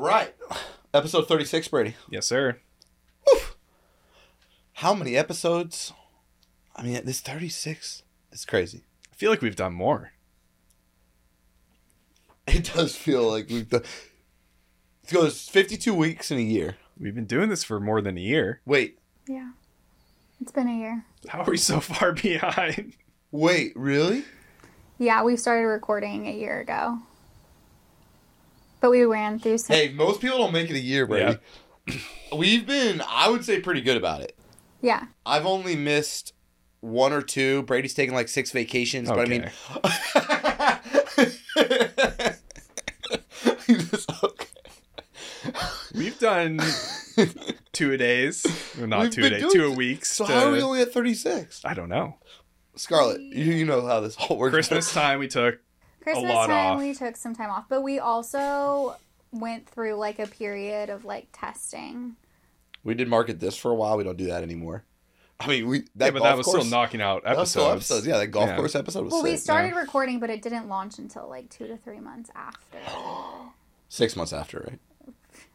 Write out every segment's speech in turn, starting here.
right. Episode 36, Brady. Yes, sir. How many episodes? I mean, this 36 is crazy. I feel like we've done more. It does feel like we've done. It goes 52 weeks in a year. We've been doing this for more than a year. Wait, Yeah. It's been a year. How are we so far behind? wait, really? Yeah, we started recording a year ago. But we ran through some. Hey, most people don't make it a year, Brady. We've been, I would say, pretty good about it. Yeah. I've only missed one or two. Brady's taken like six vacations, but I mean, okay. We've done two a days. Well, not We've two a been day, doing two a it. weeks. So to- how are we only at 36? I don't know. Scarlett, you, you know how this all works. Christmas time we took. Christmas lot time, off. we took some time off. But we also went through like a period of like testing. We did market this for a while. We don't do that anymore. I mean, we that yeah, but that was course, still knocking out that was episodes. still episodes. Yeah, that golf Yeah. course episode was Well, we sick. started recording, but it didn't launch until like two to three months after. six months after, right?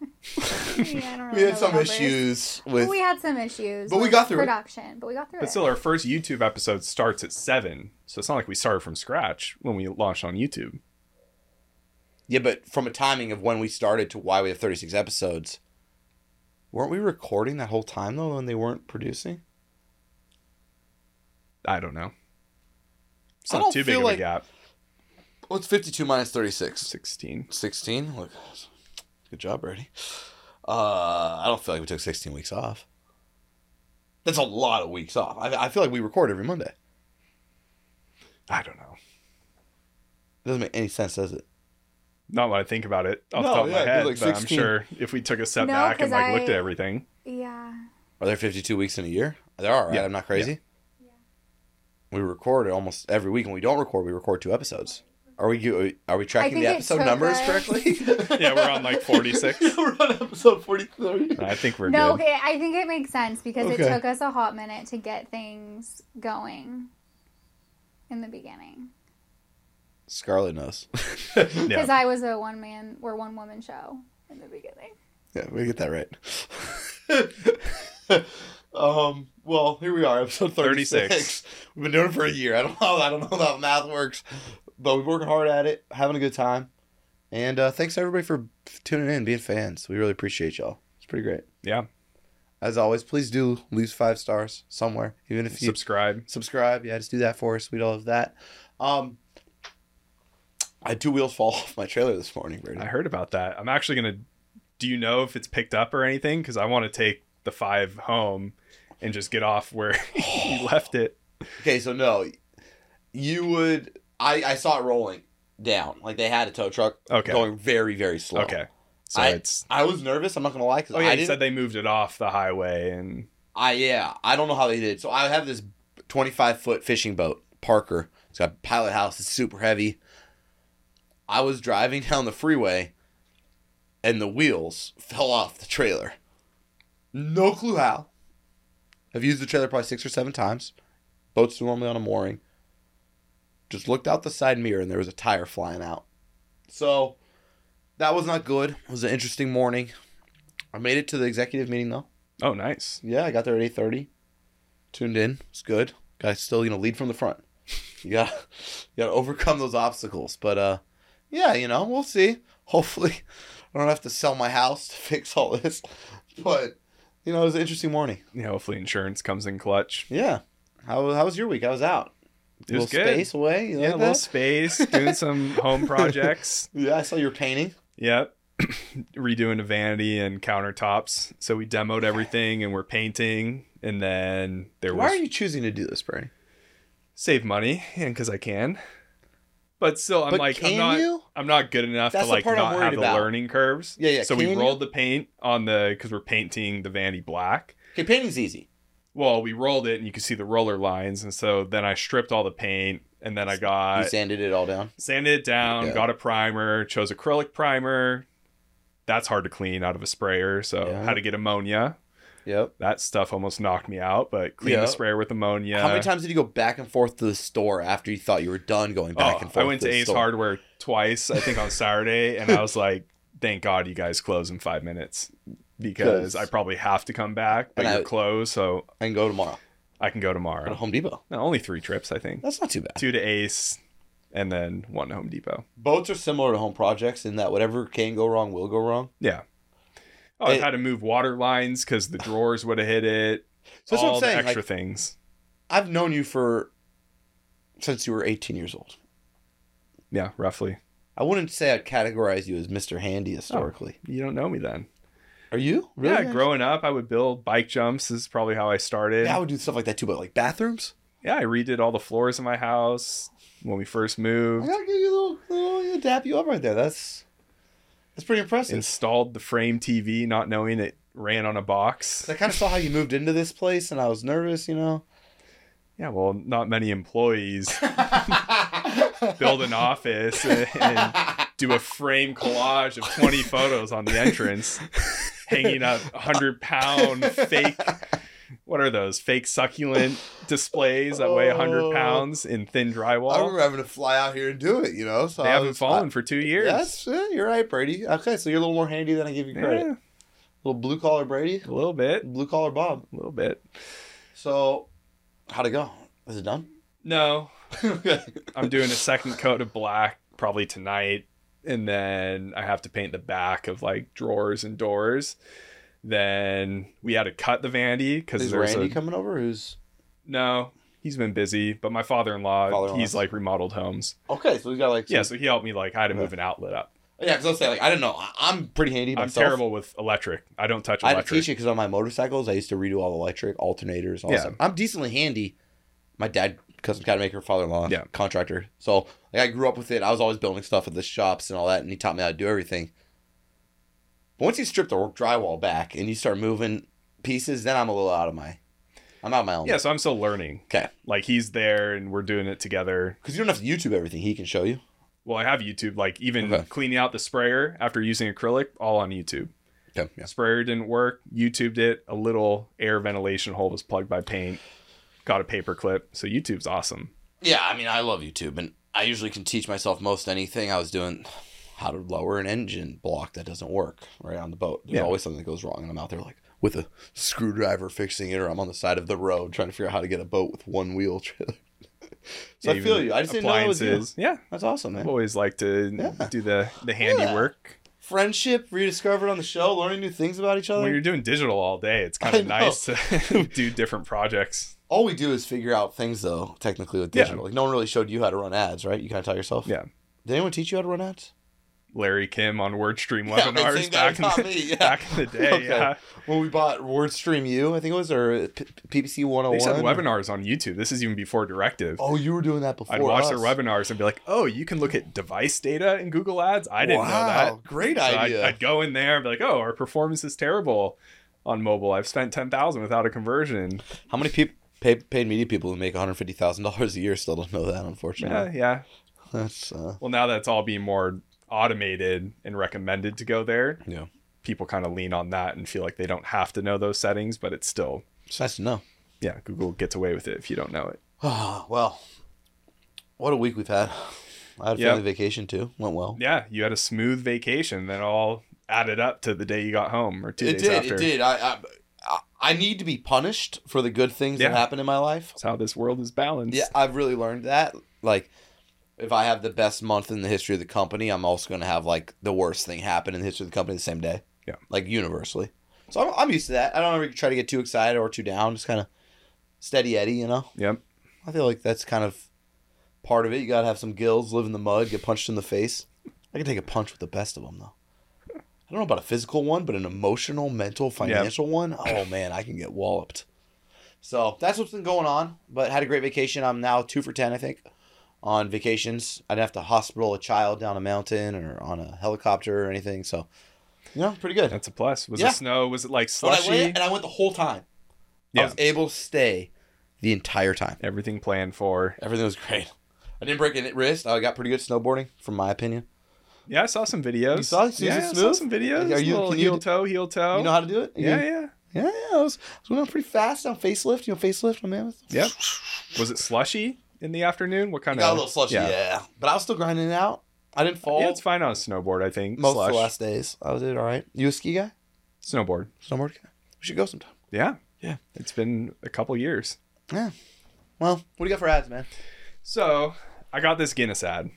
Yeah, really We had some numbers. issues But with. we had some issues. But we got through it. production. But we got through But it. still, our first YouTube episode starts at seven, so it's not like we started from scratch when we launched on YouTube. Yeah, but from a timing of when we started to why we have 36 episodes, weren't we recording that whole time though when they weren't producing? I don't know. It's I not don't too big feel of like- a gap. What's 52 minus 36? Sixteen. 16? Look, good job, Brady. Uh, I don't feel like we took 16 weeks off. That's a lot of weeks off. I, I feel like we record every Monday. I don't know. It doesn't make any sense, does it? Not when I think about it off No, the top of my head, like but I'm sure if we took a step No, back and like looked at everything, yeah. Are there 52 weeks in a year? There are, right? Yeah. I'm not crazy. We record almost every week. When we don't record, we record two episodes. Are we are we tracking the episode numbers us- correctly? yeah, we're on like 46. we're on episode 43. I think we're No, good. okay, I think it makes sense because Okay. it took us a hot minute to get things going in the beginning. Scarlett knows. Because Yeah. I was a one man or one woman show in the beginning. Yeah, we get that right. um. Well, here we are, episode 36. 36. We've been doing it for a year. I don't know. I don't know how math works, but we're working hard at it, having a good time, and uh, thanks everybody for tuning in, being fans. We really appreciate y'all. It's pretty great. Yeah. As always, please do leave five stars somewhere, even if you Subscribe. subscribe. Yeah, just do that for us. We'd love that. Um, I had two wheels fall off my trailer this morning, Brady. I heard about that. I'm actually gonna. Do you know if it's picked up or anything? Because I want to take the five home and just get off where you left it. Okay, so no, you would. I I saw it rolling down. Like they had a tow truck Okay. going very very slow. Okay. So I, it's. I was nervous. I'm not gonna lie because Oh yeah, I said they moved it off the highway and I yeah. I don't know how they did. So I have this 25 foot fishing boat, Parker. It's got a pilot house. It's super heavy. I was driving down the freeway, and the wheels fell off the trailer. No clue how. I've used the trailer probably six or seven times. Boat's normally on a mooring. Just looked out the side mirror and there was a tire flying out. So that was not good. It was an interesting morning. I made it to the executive meeting though. oh nice. Yeah, I got there at eight thirty. Tuned in. It's good. Guys, still, you know, lead from the front. You got you got to overcome those obstacles. But uh, yeah, you know, we'll see. Hopefully, I don't have to sell my house to fix all this. But you know, it was an interesting morning. Yeah, hopefully insurance comes in clutch. Yeah. How how was your week? I was out. It was little good. space away. You Yeah, a little that? space, doing some home projects. Yeah, I saw your painting. Yep. Redoing the vanity and countertops. So we demoed everything and we're painting. And then there Why was Why are you choosing to do this, Bernie? save money and because I can. But still, I'm But like, can I'm not, you? I'm not good enough That's to like not have the learning curves. Yeah, yeah, So we rolled you? the paint on the because we're painting the vanity black. Okay, painting's easy. Well, we rolled it and you could see the roller lines, and so then I stripped all the paint, and then I You got sanded it all down. sanded it down, Yeah. got a primer, chose acrylic primer. That's hard to clean out of a sprayer, so Yeah. had to get ammonia. Yep. That stuff almost knocked me out, but clean Yeah. the sprayer with ammonia. How many times did you go back and forth to the store after you thought you were done going back Oh, and forth? I went to the Ace store? Hardware twice, I think on Saturday, and I was like, thank God you guys close in five minutes because 'Cause- I probably have to come back, but And you're I- closed, so I can go tomorrow I can go tomorrow. at tomorrow. Home Depot. No, only three trips, I think. That's not too bad. Two to Ace, and then one to Home Depot. Boats are similar to home projects in that whatever can go wrong will go wrong. Yeah. Oh, I've had to move water lines because the drawers would have hit it. So that's what I'm saying. extra like, things. I've known you for since you were 18 years old. Yeah, roughly. I wouldn't say I'd categorize you as Mr. Handy Oh. historically. You don't know me then. Are you? Really? Yeah, growing up, I would build bike jumps. This is probably how I started. Yeah, I would do stuff like that too, but like bathrooms. yeah, I redid all the floors in my house when we first I moved. gotta give you a little, little you know, dap you up right there. That's that's pretty impressive. Installed the frame TV, not knowing it ran on a box. I kind of saw how you moved into this place, and I was nervous. You know. Yeah, well, not many employees build an office and, and do a frame collage of 20 photos on the entrance, hanging up 100 pound fake. What are those fake succulent displays that weigh 100 Oh. pounds in thin drywall? I remember having to fly out here and do it. You know, so They I haven't was- fallen for two years. Yes, yeah, you're right, Brady. Okay, so you're a little more handy than I give you credit. Yeah, little blue collar Brady, a little bit, blue collar Bob. a little bit. So, how'd it go? Is it done? No. I'm doing a second coat of black probably tonight, and then I have to paint the back of like drawers and doors. Then we had to cut the vanity because there's Randy a coming over? Who's no. He's been busy, but my father-in-law, he's like remodeled homes. okay? So we got like Yeah, so he helped me. Like I had to move an outlet up. yeah. Because I was say like I don't know. I- I'm pretty handy I'm terrible with electric. I don't touch I electric. teach it because on my motorcycles I used to redo all electric alternators. All Yeah. yeah. Stuff. I'm decently handy. My dad, custom cabinet maker, father-in-law, Yeah. contractor. So like I grew up with it. I was always building stuff at the shops and all that, and he taught me how to do everything. But once you strip the drywall back and you start moving pieces, then I'm a little out of my. I'm out of my own. Yeah, so I'm still learning. Okay. Like he's there and we're doing it together. Because you don't have to YouTube everything. He can show you. Well, I have YouTube. Like even Okay. cleaning out the sprayer after using acrylic, all on YouTube. Okay. Yeah. Sprayer didn't work. YouTubed it. A little air ventilation hole was plugged by paint. Got a paper clip. So YouTube's awesome. Yeah, I mean, I love YouTube, and I usually can teach myself most anything. I was doing how to lower an engine block that doesn't work right on the boat. There's Yeah. always something that goes wrong, and I'm out there like with a screwdriver fixing it, or I'm on the side of the road trying to figure out how to get a boat with one wheel trailer. so I feel you. I just didn't know that was you. Yeah, That's awesome, I've man. always liked to Yeah. do the the handiwork. Friendship rediscovered on the show, learning new things about each other. When you're doing digital all day, it's kind of nice to do different projects. All we do is figure out things, though. Technically, with Yeah. digital, like no one really showed you how to run ads, right? You kind of taught yourself. Yeah. Did anyone teach you how to run ads? Larry Kim on WordStream Yeah, webinars back, in the, yeah. back in the day. Okay. Yeah. When we bought WordStream U, I think it was, or P- PPC oh They 101. said webinars on YouTube. This is even before Directive. Oh, you were doing that before I'd watch us. their webinars and be like, "Oh, you can look at device data in Google Ads." I didn't know that. Great So I'd, idea. I'd go in there and be like, "Oh, our performance is terrible on mobile. I've spent ten thousand without a conversion." How many people, paid, paid media people who make $150,000 a year still don't know that, unfortunately. yeah. yeah. That's, uh, Well, now that's all being more automated and recommended to go there. yeah. People kind of lean on that and feel like they don't have to know those settings, but it's still, It's nice to know. yeah, Google gets away with it if you don't know it. well, what a week we've had. I had a Yep. family vacation too. Went well. Yeah, you had a smooth vacation, then all added up to the day you got home or two It days did. after. It did. I, I, I- need to be punished for the good things Yeah. that happen in my life. That's how this world is balanced. Yeah, I've really learned that. Like, if I have the best month in the history of the company, I'm also going to have like the worst thing happen in the history of the company the same day. Yeah. like universally. So I'm, I'm used to that. I don't ever try to get too excited or too down. Just kind of steady Eddie, you know. Yep. I feel like that's kind of part of it. You got to have some gills, live in the mud, get punched in the face. I can take a punch with the best of them though. I don't know about a physical one, but an emotional, mental, financial one. Oh man, I can get walloped. So that's what's been going on. But had a great vacation. I'm now two for ten, I think, on vacations. I didn't have to hospital a child down a mountain or on a helicopter or anything. So, know, pretty good. That's a plus. Was Yeah. it snow? Was it like When I slushy? went, and I went the whole time. I Yeah. was able to stay the entire time. Everything planned for. Everything was great. I didn't break a wrist. I got pretty good snowboarding, from my opinion. Yeah, I saw some videos. You saw it? You yeah, I saw smooth? some videos. Are you- can you- heel toe, heel toe. You know how to do it? yeah, You- yeah. yeah, yeah. I was, I was going pretty fast on facelift. You know, facelift on Mammoth. Yep. Was it slushy in the afternoon? What kind of. Got a little slushy, yeah. But I was still grinding it out. I didn't fall Yeah, it's fine on a snowboard. I think most Slush. of the last days. I did all right. You a ski guy? snowboard. Snowboard guy? We should go sometime. Yeah, Yeah. It's been a couple years. Yeah. Well, what do you got for ads, man? So I got this Guinness ad,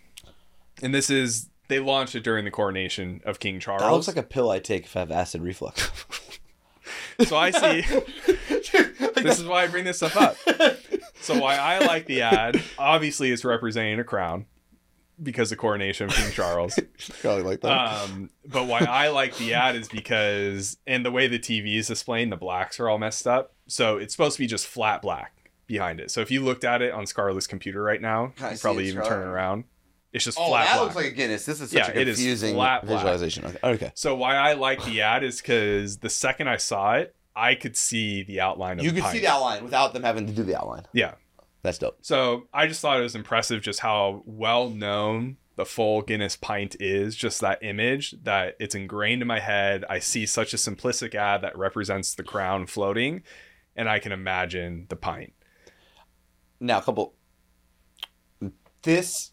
and this is they launched it during the coronation of King Charles. That looks like a pill I take if I have acid reflux. so I see. this is why I bring this stuff up. So why I like the ad, obviously, it's representing a crown because the coronation of King Charles. Probably like that. Um, but why I like the ad is because, and the way the TV is displaying, the blacks are all messed up. So it's supposed to be just flat black behind it. So if you looked at it on Scarlett's computer right now, I you probably even turn it around. It's just oh, flat that black. looks like a Guinness. This is such Yeah, a confusing flat black. visualization. Okay. okay. so why I like the ad is because the second I saw it, I could see the outline of You the can see the outline without them having to do the outline. Yeah. That's dope. So I just thought it was impressive just how well known the full Guinness pint is. Just that image that it's ingrained in my head. I see such a simplistic ad that represents the crown floating, and I can imagine the pint. Now, a couple. This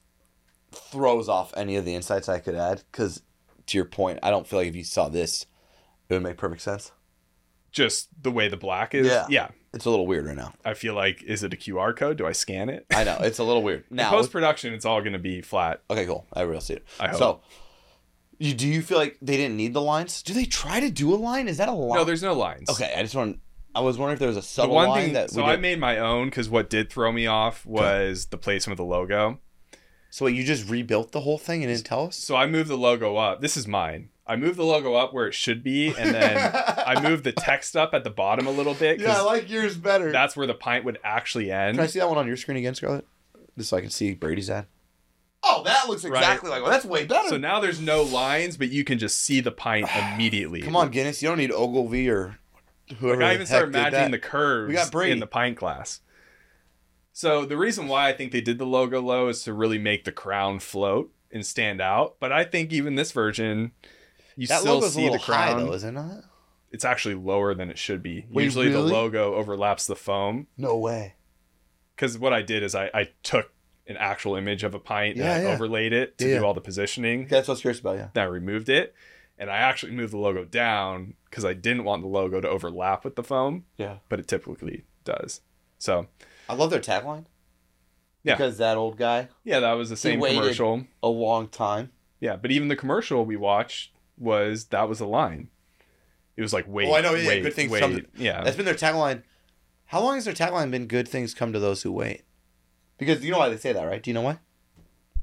throws off any of the insights I could add because, to your point, I don't feel like if you saw this, it would make perfect sense. Just the way the black is. Yeah. Yeah. It's a little weird right now. I feel like, is it a QR code? Do I scan it? I know it's a little weird. Now, post production, it's all going to be flat. okay, cool. I will see it. I hope. So, you do you feel like they didn't need the lines? Do they try to do a line? Is that a line? No, there's no lines. Okay, I just want. I was wondering if there was a one line thing, that. so I made my own because what did throw me off was the placement of the logo. So wait, you just rebuilt the whole thing and didn't tell us? So I moved the logo up. This is mine. I moved the logo up where it should be, and then I moved the text up at the bottom a little bit Yeah, I like yours better. that's where the pint would actually end. Can I see that one on your screen again, Scarlett? Just so I can see Brady's ad. Oh, that looks Right. exactly like. Well, that's way better. So now there's no lines, but you can just see the pint immediately. Come on, Guinness. You don't need Ogilvy or whoever. Like I even started did imagining the curves We got Brady. in the pint glass. So the reason why I think they did the logo low is to really make the crown float and stand out. But I think even this version, you That still see the crown. high, though, is it not? it's actually lower than it should be. Wait, Usually really? the logo overlaps the foam. No way. Because what I did is I, I took an actual image of a pint Yeah, and I yeah. overlaid it to Yeah, do all the positioning. That's what I was curious about. Yeah. Then I removed it. And I actually moved the logo down because I didn't want the logo to overlap with the foam, Yeah. but it typically does. So I love their tagline. Yeah. Because that old guy, yeah, that was the same waited. commercial. a long time. Yeah, but even the commercial we watched was that was the line. It was like wait, Oh, I know, yeah, wait, good things wait. come to- yeah, That's been their tagline. How long has their tagline been? Good things come to those who wait. Because you know why they say that, right? Do you know why?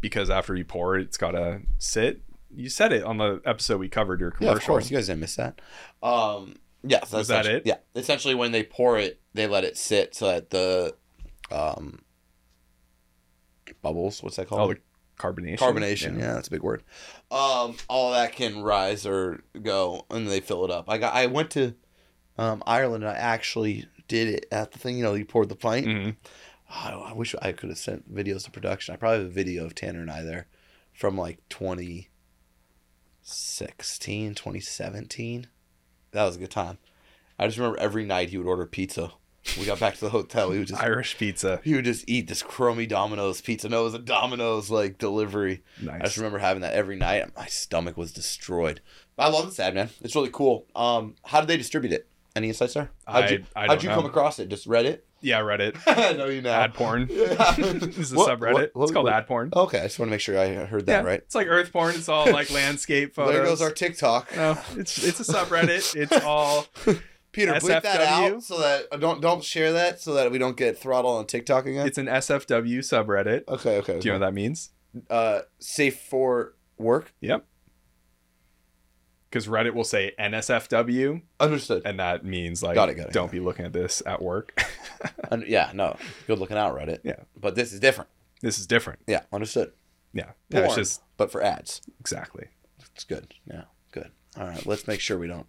because after you pour it, it's gotta sit. You said it on the episode we covered your commercial. Yeah, of course. You guys didn't miss that. Um, yeah, so Was that it? Yeah. Essentially, when they pour it, they let it sit so that the um, bubbles, what's that called? Oh, the carbonation. Carbonation. Yeah. that's a big word. Um, all that can rise or go, and they fill it up. I got. I went to um, Ireland, and I actually did it at the thing. You know, you poured the pint. hmm Oh, I wish I could have sent videos to production. I probably have a video of Tanner and I there from like 2016, 2017. That was a good time. I just remember every night he would order pizza. We got back to the hotel. He would just Irish pizza. he would just eat this crummy Domino's pizza. No, it was a Domino's like delivery. Nice. I just remember having that every night. My stomach was destroyed. But I love this ad, man. It's really cool. Um, how did they distribute it? Any insights there? How'd you, I- I how'd you know. come across it? Just read it? Yeah, Reddit. no, you know. Ad porn. Yeah. this is a What- subreddit. what- what- it's called ad porn. Okay, I just want to make sure I heard that yeah, right. It's like earth porn. It's all like landscape photos. There goes our TikTok. No, it's it's a subreddit. It's all Peter, bleep that out so that uh, don't don't share that so that we don't get throttled on TikTok again. it's an SFW subreddit. okay, okay. Do you know what that means? Uh, safe for work. Yep. Because Reddit will say NSFW, Understood. and that means like Got it, got it, don't got be looking at this at work. Un- yeah, no, good looking out, Reddit. Yeah. but this is different. this is different. Yeah, understood. Yeah. Yeah, it's just but for ads. exactly. It's good. Yeah, good. All right, let's make sure we don't.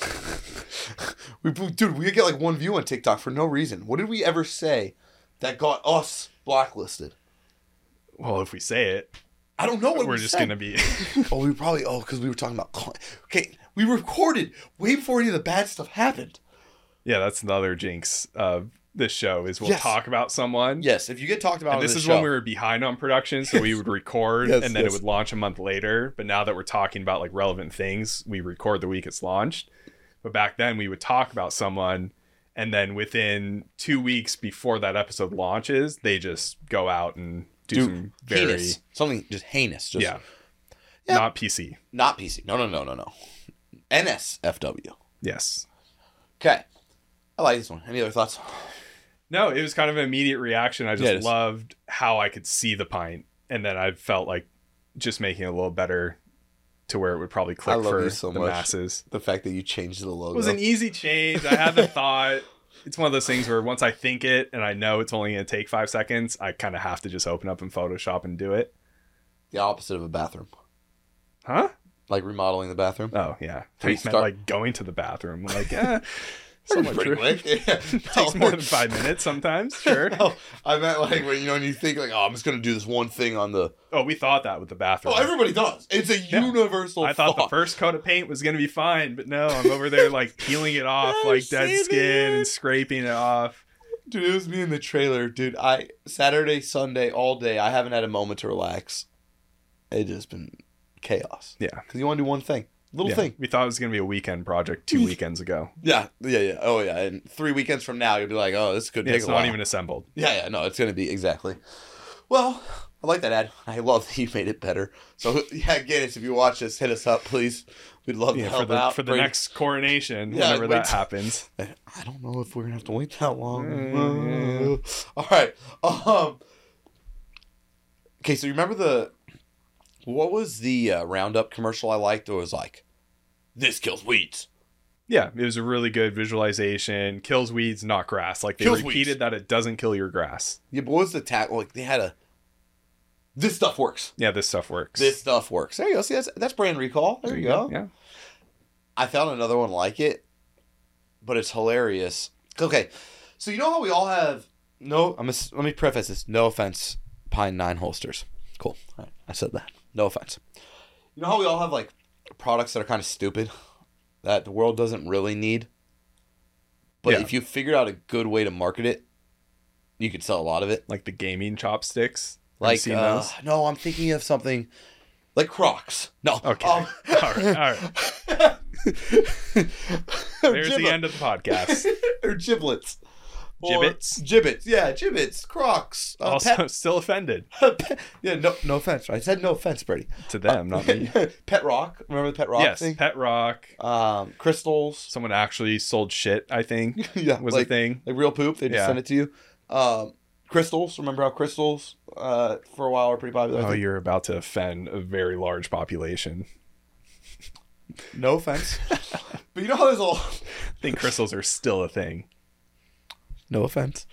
we, dude, we get like one view on TikTok for no reason. What did we ever say that got us blacklisted? Well, if we say it, I don't know what we're we just said. gonna be Oh, we probably oh because we were talking about okay. We recorded way before any of the bad stuff happened. Yeah, that's another jinx of this show is we'll Yes. talk about someone. Yes, if you get talked about this this is show, when we were behind on production, so we would record Yes, and then yes. it would launch a month later. But now that we're talking about like relevant things, we record the week it's launched. But back then we would talk about someone and then within two weeks before that episode launches, they just go out and do, do some very heinous, something just heinous, just yeah, Yeah. not PC. not PC. No, no, no, no, no. NSFW. Yes. Okay, I like this one. Any other thoughts? No, it was kind of an immediate reaction. I just is. loved how I could see the pint, and then I felt like just making it a little better to where it would probably click love for you so the much. masses. The fact that you changed the logo It was an easy change. I had the thought. It's one of those things where once I think it and I know it's only going to take five seconds, I kind of have to just open up in Photoshop and do it. the opposite of a bathroom, Huh? like remodeling the bathroom. Oh yeah. I meant start- like going to the bathroom. Like yeah, somewhat pretty true. quick. Yeah. Takes more than five minutes sometimes. Sure. No, I meant like when you know when you think like, oh, I'm just gonna do this one thing on the. Oh, we thought that with the bathroom. Oh, everybody does. It's a Yeah. universal. I thought the first coat of paint was gonna be fine, but no, I'm over there like peeling it off like dead skin it. and scraping it off. Dude, it was me in the trailer, dude. I Saturday, Sunday, all day. I haven't had a moment to relax. It just been chaos. Yeah. Because you want to do one thing, little Yeah. thing. We thought it was gonna be a weekend project two weekends ago. Yeah, yeah, yeah. Oh, yeah. And three weekends from now, you'll be like, oh, this could Yeah, take it's not while. even assembled. Yeah, yeah. No, it's gonna be exactly. Well, I like that ad. I love that you made it better. So yeah, Guinness, if you watch this, hit us up, please. We'd love Yeah, to for help the out. for the Brady- next coronation, Yeah, whenever that till- happens. I don't know if we're gonna have to wait that long. Mm, All right. Um. Okay, so you remember the what was the uh, Roundup commercial I liked? It was like, "This kills weeds." Yeah, it was a really good visualization. Kills weeds, not grass. Like they Kills repeated weeds. that it doesn't kill your grass. Yeah, but what was the tag? Like they had a. This stuff works. Yeah, this stuff works. This stuff works. There you go. See, that's that's brand recall. There, you go. Yeah. I found another one like it, but it's hilarious. Okay, so you know how we all have no. I'm gonna, let me preface this. No offense, Pine Nine holsters. Cool. All right, I said that. No offense. You know how we all have like products that are kind of stupid that the world doesn't really need, but Yeah. if you figured out a good way to market it, you could sell a lot of it. Like the gaming chopsticks. Like, seen uh, those? no, I'm thinking of something like Crocs. No. Okay. um, all right. All right. There's the end of the podcast. or giblets. Jibbitz? Jibbitz, yeah, Jibbitz, Crocs. Uh, also, pet, still offended yeah, no, no offense. I said no offense, Brady. to them, not me. pet rock. Remember the pet rock yes, thing? Pet Rock. um, crystals. Someone actually sold shit. I think yeah, was like, a thing. like real poop. They just Yeah. send it to you. Um, crystals. Remember how crystals uh, for a while were pretty popular? Oh, you're about to offend a very large population. No offense, but you know how there's all. I think crystals are still a thing. No offense,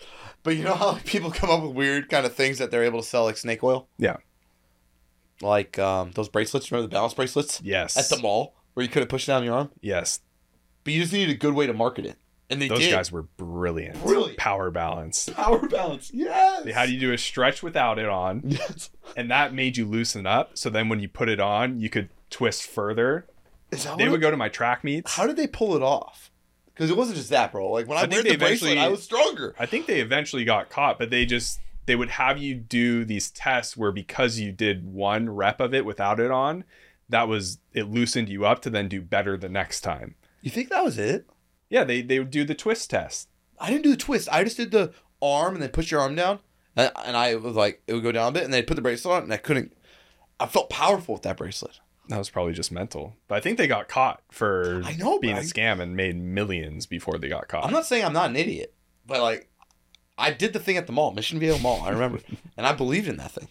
but you know how like, people come up with weird kind of things that they're able to sell, like snake oil, Yeah. like um, those bracelets. Remember the balance bracelets Yes. at the mall where you couldn't push it down your arm, yes. but you just needed a good way to market it, and they Those did. guys were brilliant. Brilliant. Power balance. Power balance, yes. They had you do a stretch without it on, Yes. and that made you loosen up. So then when you put it on, you could twist further. Is that They would it- go to my track meets. How did they pull it off? Because it wasn't just that, bro. Like when I, I wear the bracelet, I was stronger. I think they eventually got caught, but they just they would have you do these tests where because you did one rep of it without it on, that was it loosened you up to then do better the next time. You think that was it? Yeah, they they would do the twist test. I didn't do the twist. I just did the arm and then push your arm down, and, and I was like, it would go down a bit, and they put the bracelet on, and I couldn't. I felt powerful with that bracelet. That was probably just mental. But I think they got caught for I know, being a I- scam and made millions before they got caught. I'm not saying I'm not an idiot, but like, I did the thing at the mall, Mission Viejo Mall. I remember, and I believed in that thing.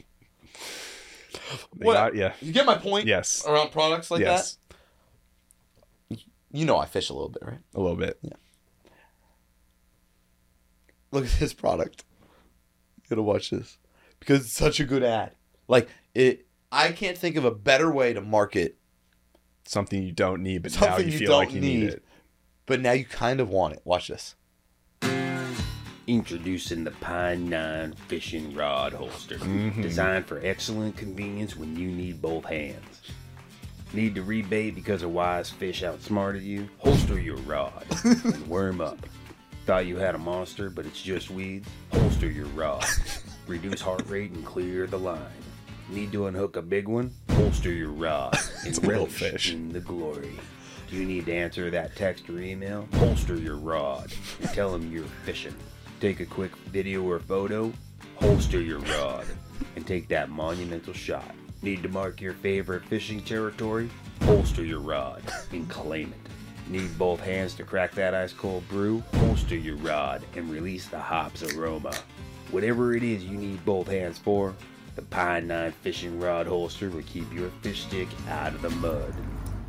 They What- got- yeah. You get my point? Yes. Around products like yes. that, you know I fish a little bit, right? A little bit. Yeah. Look at this product. You gotta watch this because it's such a good ad. Like it, I can't think of a better way to market. Something you don't need, but now Something you you feel like don't you need, need. it. But now you kind of want it. Watch this. Introducing the Pine 9 fishing rod holster. Mm-hmm. Designed for excellent convenience when you need both hands. Need to rebait because a wise fish outsmarted you? Holster your rod and worm up. Thought you had a monster, but it's just weeds? Holster your rod. Reduce heart rate and clear the line. Need to unhook a big one? Holster your rod and relish fish. in the glory. Do you need to answer that text or email? Holster your rod and tell them you're fishing. Take a quick video or photo? Holster your rod and take that monumental shot. Need to mark your favorite fishing territory? Holster your rod and claim it. Need both hands to crack that ice cold brew? Holster your rod and release the hops aroma. Whatever it is you need both hands for, the Pine 9 fishing rod holster will keep your fish stick out of the mud.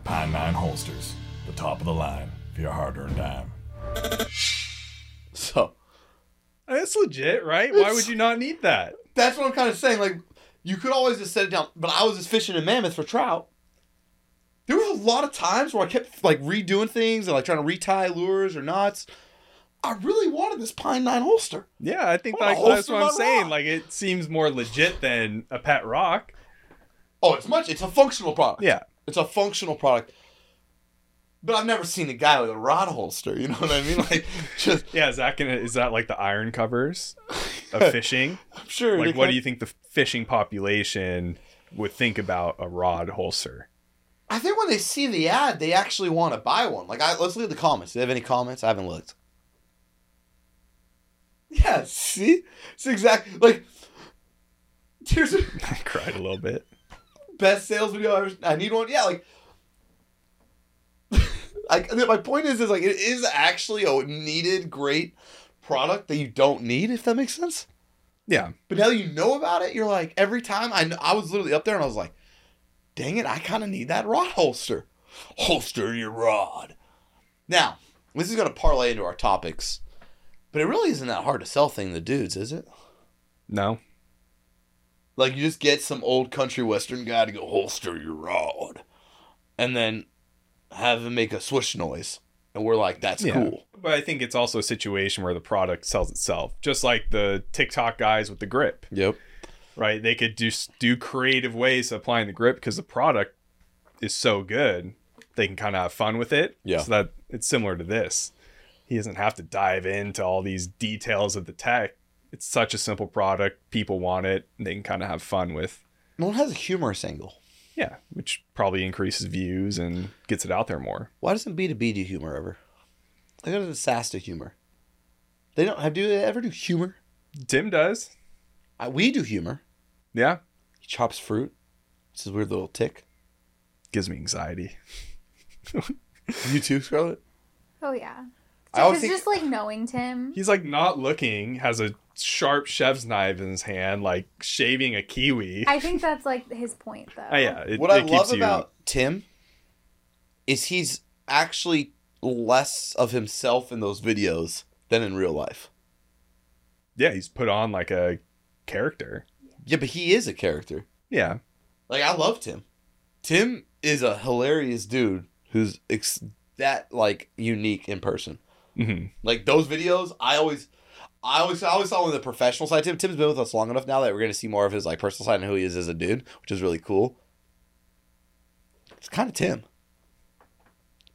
Pine 9 holsters, the top of the line for your hard earned dime. So That's legit, right? Why would you not need that? that's what I'm kind of saying. Like, you could always just set it down. But I was just fishing in Mammoth for trout. There was a lot of times where I kept like redoing things and like trying to retie lures or knots. I really wanted this Pine Nine holster. Yeah, I think I like, that's what I'm saying. rock. Like it seems more legit than a pet rock. Oh, it's much. It's a functional product. Yeah. It's a functional product. But I've never seen a guy with a rod holster. You know what I mean? Like, just Yeah, is that gonna is that like the iron covers of fishing? I'm sure. Like what can- do you think the fishing population would think about a rod holster? I think when they see the ad, they actually want to buy one. Like, I, let's at the comments. Do they have any comments? I haven't looked. Yeah, see, it's exactly like. Here's a I cried a little bit. best sales video ever. I need one. Yeah, like. Like my point is, is like it is actually a needed, great product that you don't need. If that makes sense. Yeah. But now that you know about it, you're like every time I I was literally up there and I was like, dang it, I kind of need that rod holster. Holster your rod. Now, this is gonna parlay into our topics, but it really isn't that hard to sell thing to dudes, is it? No. Like you just get some old country western guy to go holster your rod, and then have him make a swish noise, and we're like, that's Yeah. cool. But I think it's also a situation where the product sells itself. Just like the TikTok guys with the grip, Yep. right? They could just do creative ways of applying the grip because the product is so good. They can kind of have fun with it. Yeah. So that it's similar to this. He doesn't have to dive into all these details of the tech. It's such a simple product. People want it. And they can kind of have fun with. No one has a humorous angle. Yeah, which probably increases views and gets it out there more. Why doesn't B two B do humor ever? They got a sass to humor. They don't have. Do they ever do humor? Tim does. I, we do humor. Yeah. He chops fruit. It's his weird little tick. Gives me anxiety. You too, Scarlett. Oh yeah. I always think just like knowing Tim. He's like not looking, has a sharp chef's knife in his hand, like shaving a kiwi. I think that's like his point though. Oh, yeah, it, what it I love you- about Tim is he's actually less of himself in those videos than in real life. yeah, he's put on like a character. Yeah, but he is a character. Yeah, Like I love Tim. Tim is a hilarious dude who's ex- that like unique in person. Hmm Like those videos, I always, I always, I always saw on the professional side. Tim, Tim's been with us long enough now that we're gonna see more of his like personal side and who he is as a dude, which is really cool. It's kind of Tim.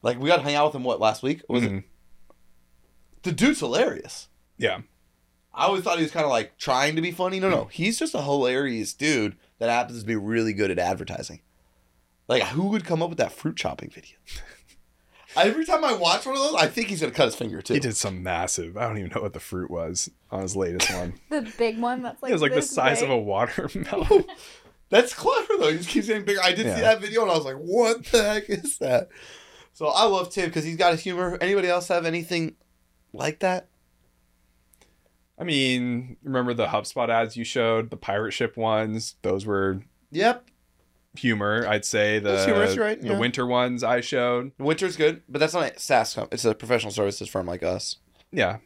Like we got to hang out with him what last week? Was Mhm. it? The dude's hilarious. yeah, I always thought he was kind of like trying to be funny. No, no, he's just a hilarious dude that happens to be really good at advertising. Like who would come up with that fruit chopping video? Every time I watch one of those, I think he's gonna cut his finger too. he did some massive. I don't even know what the fruit was on his latest one. The big one that's like it was like the size big. of a watermelon. That's clever though. He just keeps getting bigger. I did see that video and I was like, "What the heck is that?" So I love Tim because he's got a humor. Anybody else have anything like that? I mean, remember the HubSpot ads you showed, the pirate ship ones? Those were Yep, humor. I'd say the humorous, right? the Yeah. winter ones I showed. Winter's good, but that's not a SaaS. Com- it's a professional services firm like us. Yeah,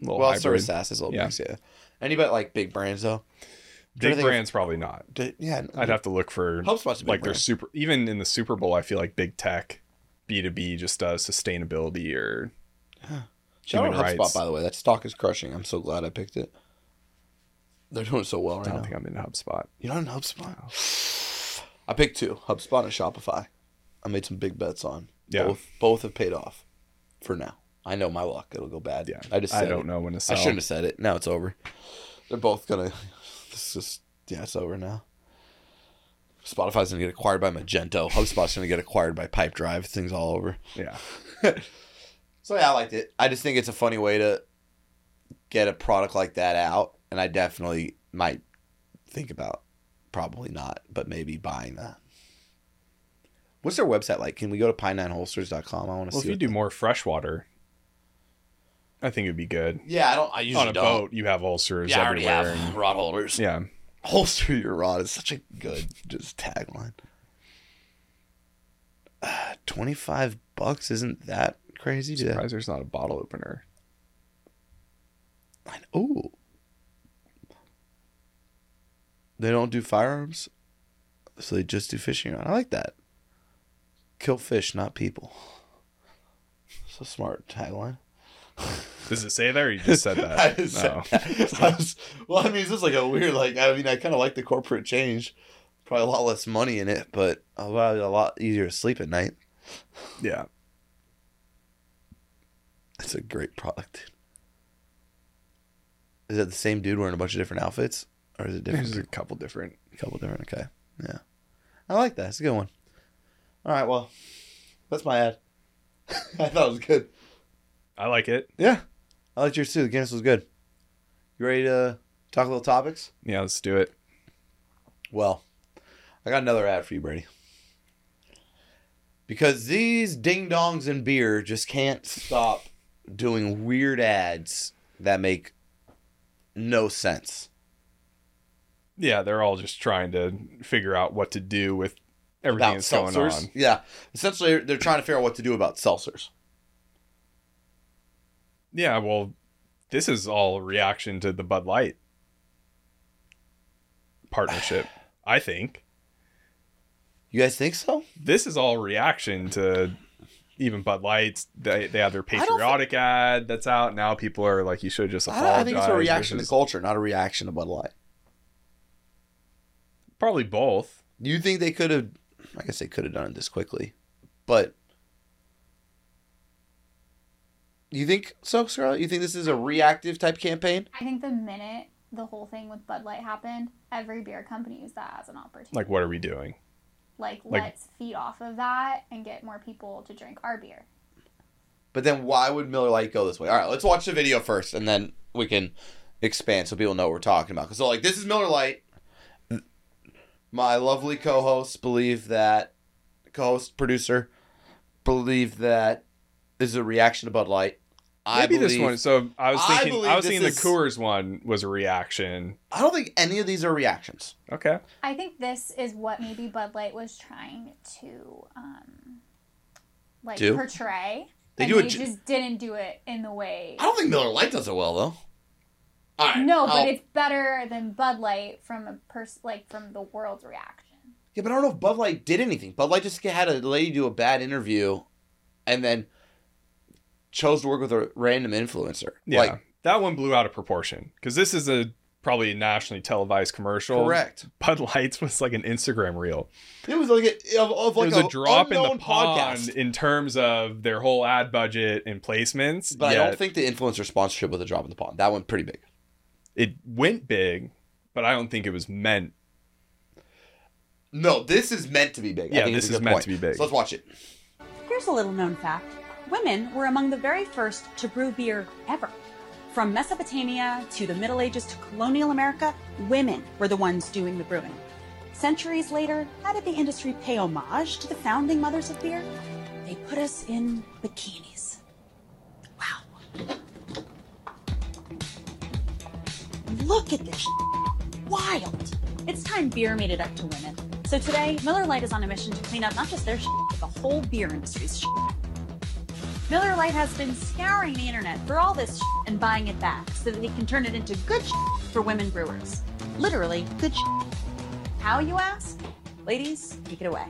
little well, hybrid. service SaaS is a little Yeah. mix, yeah. Anybody like big brands though? Big Everything- brands probably not. D- yeah, I'd have to look for HubSpot's a big like their brand. super even in the Super Bowl. I feel like big tech, B two B just does sustainability or Shout out HubSpot rights. by the way. That stock is crushing. I'm so glad I picked it. They're doing so well right now. I don't now. think I'm into HubSpot. You're not in HubSpot. I picked two: HubSpot and Shopify. I made some big bets on. Yeah. Both both have paid off for now. I know my luck. It'll go bad. Yeah, I just I don't it. know when to sell. I shouldn't have said it. Now it's over. They're both gonna. This is yeah, it's over now. Shopify's gonna get acquired by Magento. HubSpot's gonna get acquired by PipeDrive. Things all over. Yeah, So yeah, I liked it. I just think it's a funny way to get a product like that out, and I definitely might think about probably not, but maybe buying that. What's their website like? Can we go to pine9holsters.com? I want to see. well, if you do the- more freshwater, I think it'd be good. yeah, I don't. I usually On a don't. boat, you have ulcers Yeah, I already everywhere. have and- rod holders. yeah, Holster your rod is such a good just tagline. Uh, Twenty five bucks isn't that crazy? To, surprised there's not a bottle opener. Ooh. They don't do firearms, so they just do fishing. I like that. Kill fish, not people. So smart tagline. Does it say there? Or you just said that. I just said Oh. that. I was- well, I mean, it's just like a weird, like, I mean, I kind of like the corporate change. Probably a lot less money in it, but a lot, a lot easier to sleep at night. Yeah, It's a great product. Is that the same dude wearing a bunch of different outfits? Or is it different? there's a couple different. A couple different. Okay. Yeah. I like that. It's a good one. All right. Well, that's my ad. I thought it was good. I like it. Yeah. I liked yours too. The Guinness was good. You ready to talk a little topics? Yeah, let's do it. Well, I got another ad for you, Brady. Because these ding dongs and beer just can't stop doing weird ads that make no sense. Yeah, they're all just trying to figure out what to do with everything that's going on. Yeah. Essentially, they're trying to figure out what to do about seltzers. Yeah, well, this is all a reaction to the Bud Light partnership. I think You guys think so? this is all reaction to even Bud Lights. They they have their patriotic ad that's out now. People are like, you should just I, apologize. I think it's a reaction versus- to culture, not a reaction to Bud Light. Probably both. Do you think they could have? I guess they could have done it this quickly, but you think so, Scarlett? You think this is a reactive type campaign? I think the minute the whole thing with Bud Light happened, every beer company used that as an opportunity. Like, what are we doing? Like, like- let's feed off of that and get more people to drink our beer. But then why would Miller Lite go this way? All right, let's watch the video first, and then we can expand so people know what we're talking about. Because so, like, this is Miller Lite. My lovely co-hosts believe that co-host producer believe that this is a reaction to Bud Light. I Maybe this believe- one. So I was thinking. believe I, was this thinking is- the Coors one was a reaction. I don't think any of these are reactions. Okay. I think this is what maybe Bud Light was trying to, um, like, Do? portray. They and do they ju- just didn't do it in the way. I don't think Miller Lite does it well though. All right. No, but I'll- it's better than Bud Light from a person like from the world's reaction. yeah, but I don't know if Bud Light did anything. Bud Light just had a lady do a bad interview, and then chose to work with a random influencer. Yeah. Like, that one blew out of proportion because this is a probably a nationally televised commercial. correct. Bud Lights was like an Instagram reel. It was like a, of, of like it was a, drop in the unknown pond podcast. in terms of their whole ad budget and placements. But I don't think the influencer sponsorship was a drop in the pond. That went pretty big. It went big, but I don't think it was meant. No, this is meant to be big. I Yeah, think this is meant point. to be big. So let's watch it. Here's a little known fact women were among the very first to brew beer ever. From Mesopotamia to the Middle Ages to colonial America, women were the ones doing the brewing. Centuries later, how did the industry pay homage to the founding mothers of beer? They put us in bikinis. Wow. Look at this. Wild. It's time beer made it up to women. So today, Miller Lite is on a mission to clean up not just their but the whole beer industry's. Miller Lite has been scouring the internet for all this and buying it back so that they can turn it into good for women brewers. Literally, good. How, you ask? Ladies, take it away.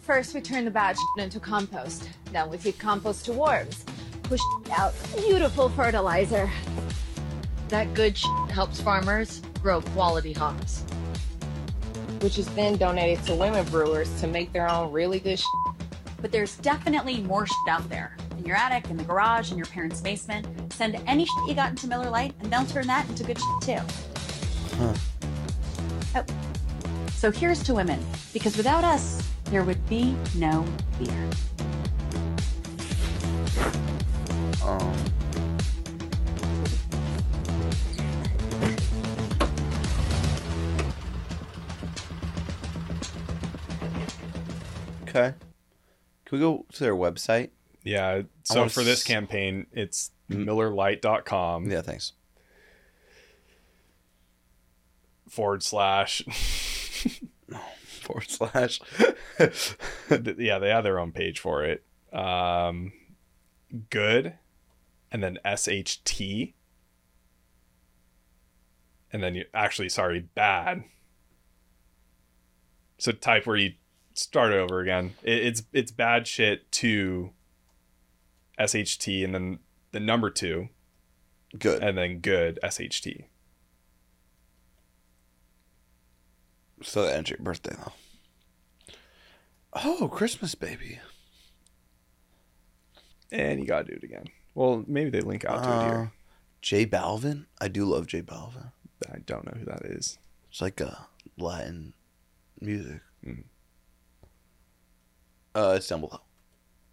First, we turn the bad into compost. Then we feed compost to worms. Push out beautiful fertilizer. That good sh- helps farmers grow quality hops. which is then donated to women brewers to make their own really good sh- But there's definitely more shit out there. in your attic, in the garage, in your parents' basement. Send any shit you got into Miller Lite, and they'll turn that into good shit too. Huh. Oh. So here's to women, because without us, there would be no beer. Um, okay. Can we go to their website? Yeah. So for this s- campaign, it's millerlite.com Yeah, thanks. forward slash. Forward slash. yeah, they have their own page for it. Um, good, and then SHT, and then you actually sorry bad. So type where you start over again. It, it's it's bad shit to SHT, and then the number two, Good. and then good SHT. So that enter your birthday though. Oh, Christmas baby. And you gotta do it again. Well, maybe they link out to it Uh, here. J Balvin. I do love J Balvin. I don't know who that is. It's like a Latin music. Mhm. Uh, it's down below.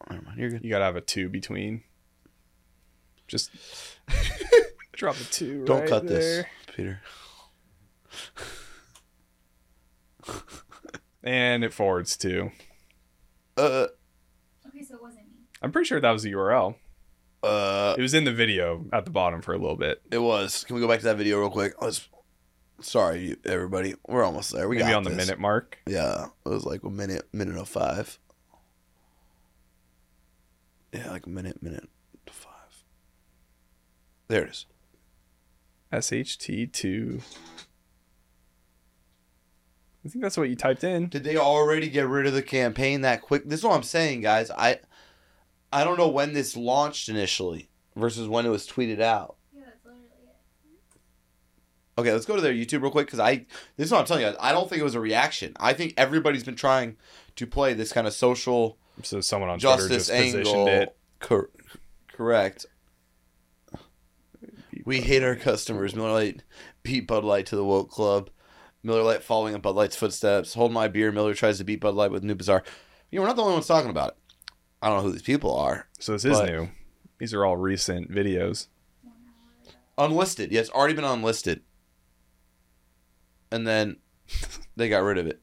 Never mind. You're good. You gotta have a two between. Just drop a two. Don't right cut this. Peter. And it forwards to. Uh, Okay, so it wasn't me. I'm pretty sure that was the URL. uh, It was in the video at the bottom for a little bit. it was. Can we go back to that video real quick? Let's. Sorry, everybody. We're almost there. We Maybe got on the minute mark. Yeah, it was like a minute, minute of five. Yeah, like a minute, minute to five. There it is. SHT2. I think that's what you typed in. Did they already get rid of the campaign that quick? This is what I'm saying, guys. I, I don't know when this launched initially versus when it was tweeted out. Yeah, that's literally it. Okay, let's go to their YouTube real quick because I. This is what I'm telling you. I don't think it was a reaction. I think everybody's been trying to play this kind of social So someone on Twitter justice just positioned it. Cor- correct. We hate our customers. Miller Lite beat Bud Light to the woke club. Miller Lite following in Bud Light's footsteps. Hold my beer. Miller tries to beat Bud Light with new bizarre. You know, we're not the only ones talking about it. I don't know who these people are. So this is new. These are all recent videos. Unlisted. Yeah, it's already been unlisted. And then they got rid of it.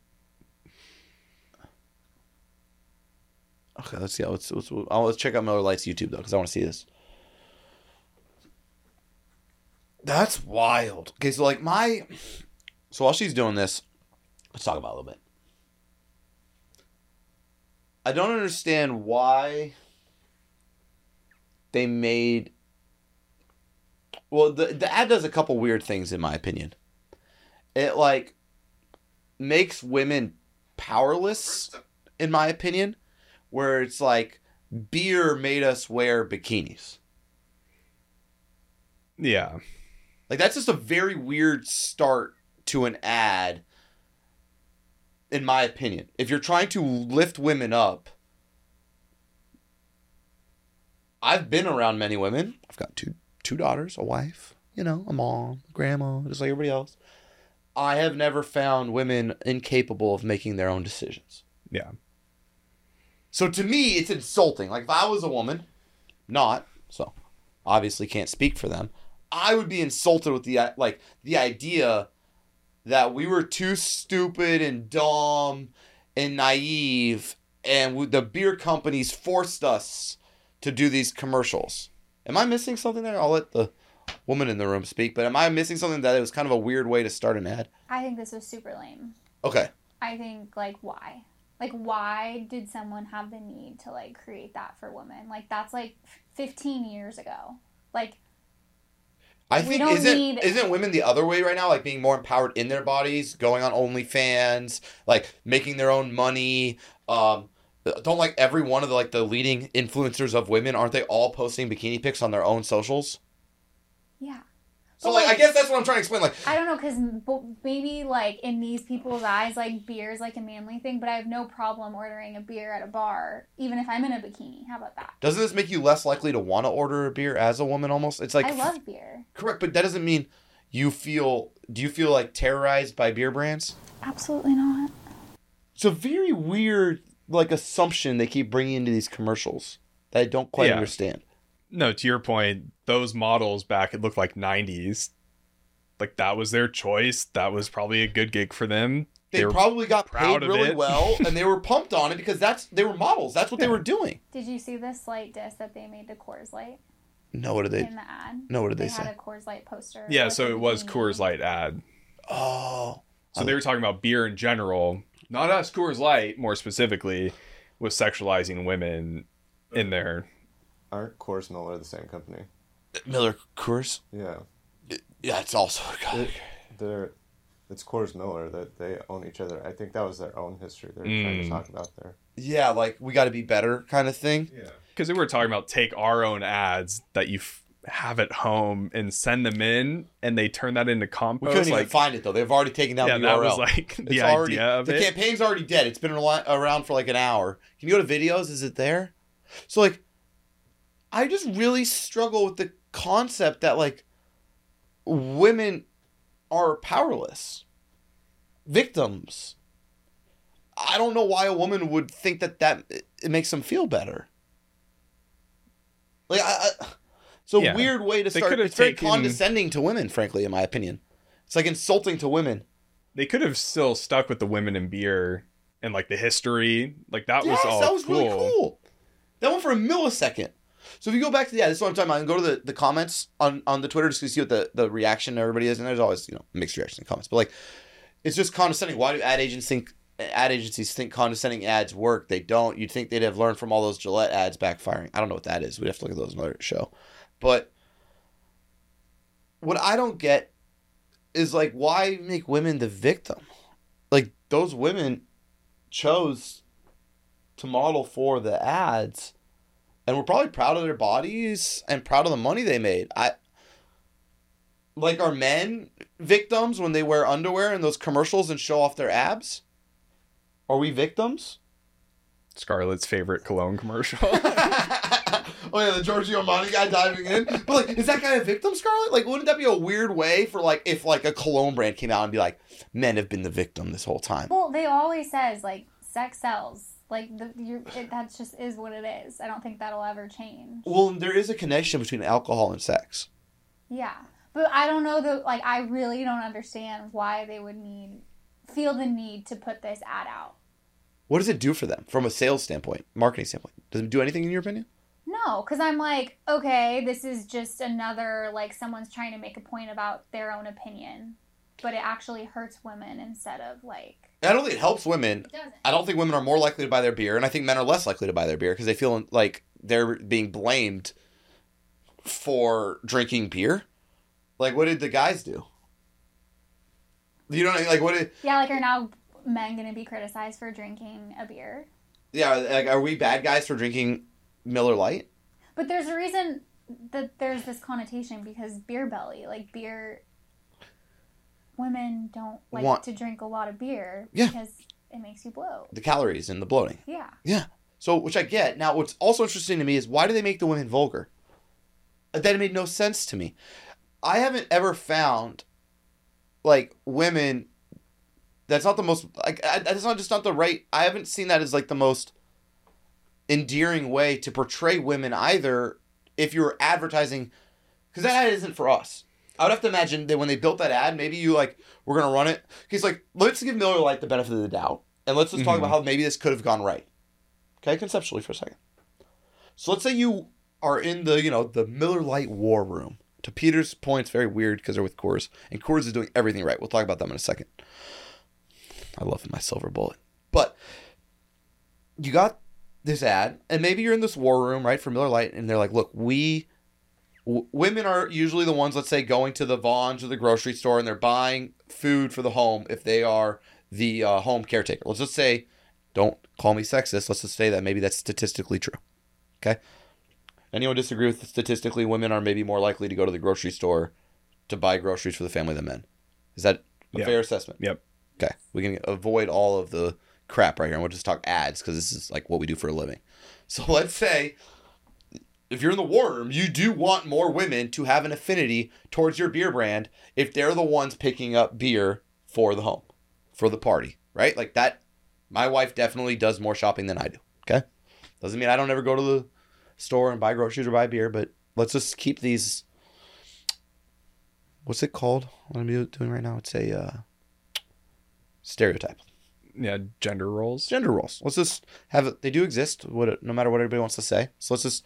Okay, let's see. Let's let's, let's check out Miller Lite's YouTube though, because I want to see this. That's wild. Okay, so like my, so while she's doing this, let's talk about a little bit. I don't understand why they made well the, the ad does a couple weird things in my opinion it like makes women powerless in my opinion where it's like beer made us wear bikinis. Yeah. like that's just a very weird start to an ad in my opinion. If you're trying to lift women up i've been around many women. I've got two two daughters a wife you know a mom a grandma just like everybody else. I have never found women incapable of making their own decisions. Yeah. So to me it's insulting. Like if i was a woman not so obviously can't speak for them i would be insulted with the like the idea that we were too stupid and dumb and naive and we- the beer companies forced us to do these commercials. Am i missing something there? I'll let the woman in the room speak but am i missing something that it was kind of a weird way to start an ad? I think this was super lame. okay. I think like why? Like why did someone have the need to like create that for women? Like that's like 15 years ago. Like I think isn't need- isn't women the other way right now, like being more empowered in their bodies, going on OnlyFans, like making their own money. Um, don't like every one of the like the leading influencers of women aren't they all posting bikini pics on their own socials? yeah. So But, like, I guess that's what I'm trying to explain. Like, I don't know, because maybe like in these people's eyes, like beer is like a manly thing, but I have no problem ordering a beer at a bar, even if I'm in a bikini. How about that? doesn't this make you less likely to want to order a beer as a woman? Almost, it's like I love beer. correct, but that doesn't mean you feel. Do you feel like terrorized by beer brands? Absolutely not. It's a very weird like assumption they keep bringing into these commercials that I don't quite Yeah. understand. No, to your point, those models back it looked like 90s. Like that was their choice. That was probably a good gig for them. They, were probably got proud paid really it. well, and they were pumped on it because that's they were models. That's what they were doing. Did you see the slight diss that they made to Coors Light No, what did they? in the ad? No, what did they had say? a Coors Light poster. Yeah, so it was bikini. Coors Light ad. Oh, So they were talking about beer in general, not us Coors Light more specifically, was sexualizing women in there. Aren't Coors Miller the same company? Miller Coors. Yeah. Yeah, it's also God. It, they're, it's Coors Miller that they own each other. I think that was their own history they're trying to Mm. talk about there. yeah, like we got to be better kind of thing. Yeah. Because we were talking about take our own ads that you f- have at home and send them in, and they turn that into compost. We couldn't even find it though. They've already taken down yeah, the that URL. was like the It's idea already, of the it. campaign's already dead. It's been around for like an hour. Can you go to videos? Is it there? So like, I just really struggle with the concept that like women are powerless, victims. I don't know why a woman would think that that it makes them feel better. Like I, I it's a Yeah. weird way to start. It's very taken- condescending to women, frankly, in my opinion. It's like insulting to women. they could have still stuck with the women in beer and like the history. Like that was all that was cool. really cool. That went for a millisecond. So if you go back to yeah, this is what I'm talking about. And go to the, the comments on, on the Twitter just to see what the, the reaction everybody is. And there's always you know mixed reaction in comments, but like it's just condescending. Why do ad agents think ad agencies think condescending ads work? They don't. You'd think they'd have learned from all those Gillette ads backfiring. I don't know what that is. We'd have to look at those another show. But what I don't get is like why make women the victim? Like those women chose to model for the ads and were probably proud of their bodies and proud of the money they made. I like are men victims when they wear underwear in those commercials and show off their abs? Are we victims? Scarlett's favorite cologne commercial. oh yeah, the Giorgio Armani guy diving in. But like, is that guy a victim, Scarlett? Like, wouldn't that be a weird way for like if like a cologne brand came out and be like, men have been the victim this whole time? Well, they always says like sex sells. Like the you it, that's just is what it is. I don't think that'll ever change. Well, there is a connection between alcohol and sex. Yeah, but I don't know the like. I really don't understand why they would need feel the need to put this ad out. What does it do for them from a sales standpoint, marketing standpoint? Does it do anything in your opinion? No, because I'm like, okay, this is just another like someone's trying to make a point about their own opinion, but it actually hurts women instead of like. I don't think it helps women. It. I don't think women are more likely to buy their beer, and I think men are less likely to buy their beer because they feel like they're being blamed for drinking beer. Like, what did the guys do? You know, what I mean? like, what did? Yeah, like are now men going to be criticized for drinking a beer? Yeah, like, are we bad guys for drinking Miller Lite? But there's a reason that there's this connotation because beer belly, like beer, women don't like Want- to drink a lot of beer Yeah. because it makes you bloat. The calories and the bloating. Yeah. Yeah. So, which I get. Now, what's also interesting to me is why do they make the women vulgar? Uh, that made no sense to me. I haven't ever found like women. That's not the most like. I, that's not just not the right. I haven't seen that as like the most endearing way to portray women either. If you're advertising, because that isn't for us. I would have to imagine that when they built that ad, maybe you like we're gonna run it. He's like, let's give Miller Lite the benefit of the doubt, and let's just talk Mhm. about how maybe this could have gone right. Okay, conceptually for a second. So let's say you are in the you know the Miller Lite war room. To Peter's point, it's very weird because they're with Coors, and Coors is doing everything right. We'll talk about them in a second. I love my silver bullet, but you got this ad, and maybe you're in this war room, right, for Miller Lite, and they're like, "Look, we." W- Women are usually the ones, let's say, going to the Vons or the grocery store and they're buying food for the home if they are the uh, home caretaker. Let's just say, don't call me sexist. Let's just say that maybe that's statistically true. Okay. Anyone disagree with statistically women are maybe more likely to go to the grocery store to buy groceries for the family than men. Is that a Yeah. fair assessment? Yep. Okay, we can avoid all of the crap right here, and we'll just talk ads because this is like what we do for a living. So let's say if you're in the war room, you do want more women to have an affinity towards your beer brand if they're the ones picking up beer for the home, for the party, right? Like that. My wife definitely does more shopping than I do. Okay, doesn't mean I don't ever go to the store and buy groceries or buy beer, but let's just keep these. What's it called? What I'm doing right now? It's a uh, stereotype Yeah, gender roles. gender roles. Let's just have it. They do exist. What no matter what everybody wants to say. So let's just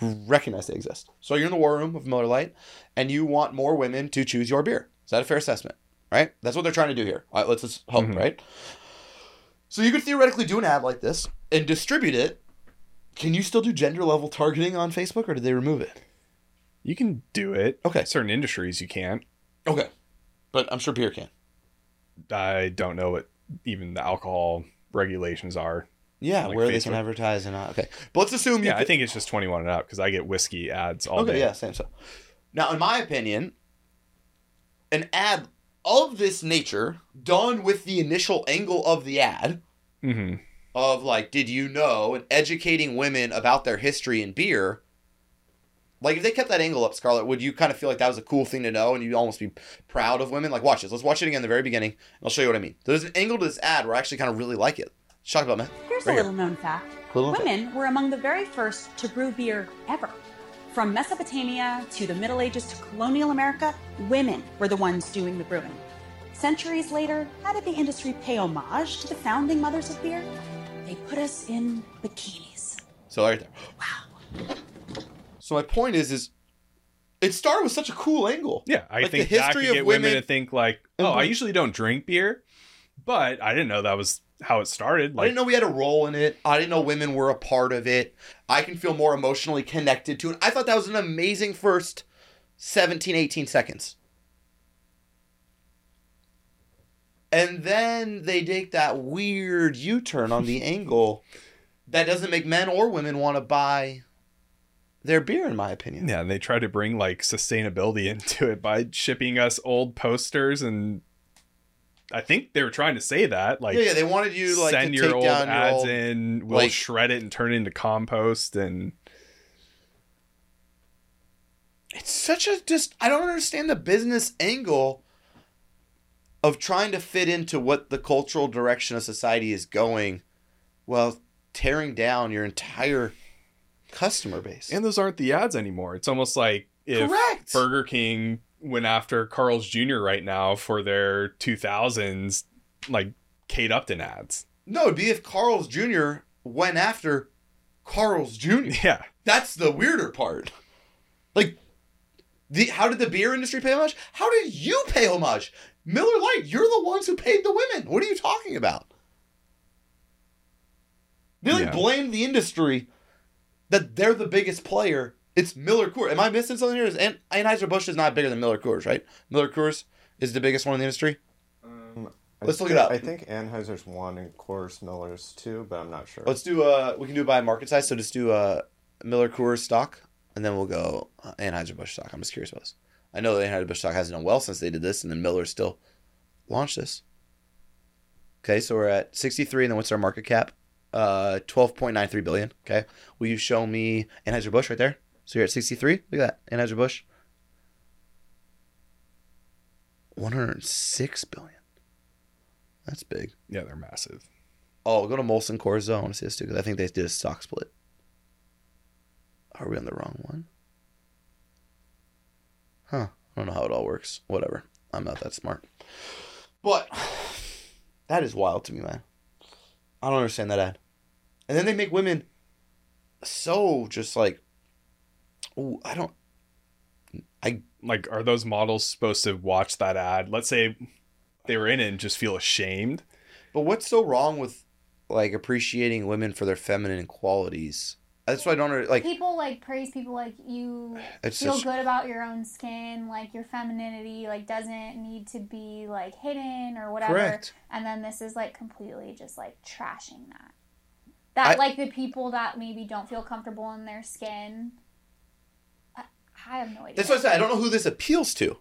recognize they exist. So you're in the war room of Miller Lite, and you want more women to choose your beer. Is that a fair assessment? Right. That's what they're trying to do here. All right. Let's just hope. Mhm. Right. So you could theoretically do an ad like this and distribute it. Can you still do gender level targeting on Facebook, or did they remove it? You can do it. Okay. Certain industries you can't. Okay. But I'm sure beer can. I don't know what even the alcohol regulations are. Yeah, Like where they can advertise and not. Okay. But let's assume you Yeah, I think it's just 21 and up because I get whiskey ads all day. okay, day. yeah, same stuff. Now, in my opinion, an ad of this nature, done with the initial angle of the ad, hmm of like, did you know, and educating women about their history in beer. Like, if they kept that angle up, Scarlett, would you kind of feel like that was a cool thing to know and you'd almost be proud of women? Like, watch this. Let's watch it again at the very beginning, and I'll show you what I mean. There's an angle to this ad where I actually kind of really like it. Talk about man. Here's Right a here. little known fact Little known women were among the very first to brew beer ever. From Mesopotamia to the Middle Ages to colonial America, women were the ones doing the brewing. Centuries later, how did the industry pay homage to the founding mothers of beer? They put us in bikinis. So right there. Wow. So my point is, is it started with such a cool angle. Yeah, I Like, the think that history could of get women, women- to think like, oh, I Mhm. usually don't drink beer, but I didn't know that was how it started. I didn't know we had a role in it. I didn't know women were a part of it. I can feel more emotionally connected to it. I thought that was an amazing first 17, 18 seconds. And then they take that weird U turn on the angle that doesn't make men or women want to buy their beer, in my opinion. yeah, and they try to bring like sustainability into it by shipping us old posters and. I think they were trying to say that, like, yeah, yeah, they wanted you like send to your take old down your ads old- in, we'll like- shred it and turn it into compost, and it's such a just I don't understand the business angle of trying to fit into what the cultural direction of society is going while tearing down your entire customer base. and those aren't the ads anymore. It's almost like if Correct. Burger King went after Carl's Jr. right now for their 2000s like Kate Upton ads. no, it'd be if Carl's Jr. went after Carl's Jr. Yeah. That's the weirder part. Like the how did the beer industry pay homage? How did you pay homage? Miller Lite, you're the ones who paid the women. What are you talking about? They like Yeah. blame the industry that they're the biggest player. It's Miller Coors. Am I missing something here? Is An- Anheuser-Busch is not bigger than Miller Coors, right? Miller Coors is the biggest one in the industry. Um, Let's I look it up. I think Anheuser's one and Coors Miller's two, but I'm not sure. Let's do uh we can do it by market size. So just do uh Miller Coors stock, and then we'll go uh, Anheuser Busch stock. I'm just curious about this. I know that Anheuser Busch stock hasn't done well since they did this, and then Miller still launched this. Okay, so we're at 63, and then what's our market cap? Uh, 12.93 billion. Okay, will you show me Anheuser Busch right there? So you're at 63. Look at that, Anheuser Busch. 106 billion. That's big. Yeah, they're massive. Oh, go to Molson Coors. I want to see this too because I think they did a stock split. Are we on the wrong one? Huh. I don't know how it all works. Whatever. I'm not that smart. But that is wild to me, man. I don't understand that ad. And then they make women so just like, ooh, I don't. I Like, are those models supposed to watch that ad? Let's say they were in it and just feel ashamed. But what's so wrong with like appreciating women for their feminine qualities? That's why I don't like. people like praise people like you It's feel such- good about your own skin, like your femininity like doesn't need to be like hidden or whatever. Correct. And then this is like completely just like trashing that. That I- like the people that maybe don't feel comfortable in their skin. I, I have no idea. That's what I said. I don't know who this appeals to.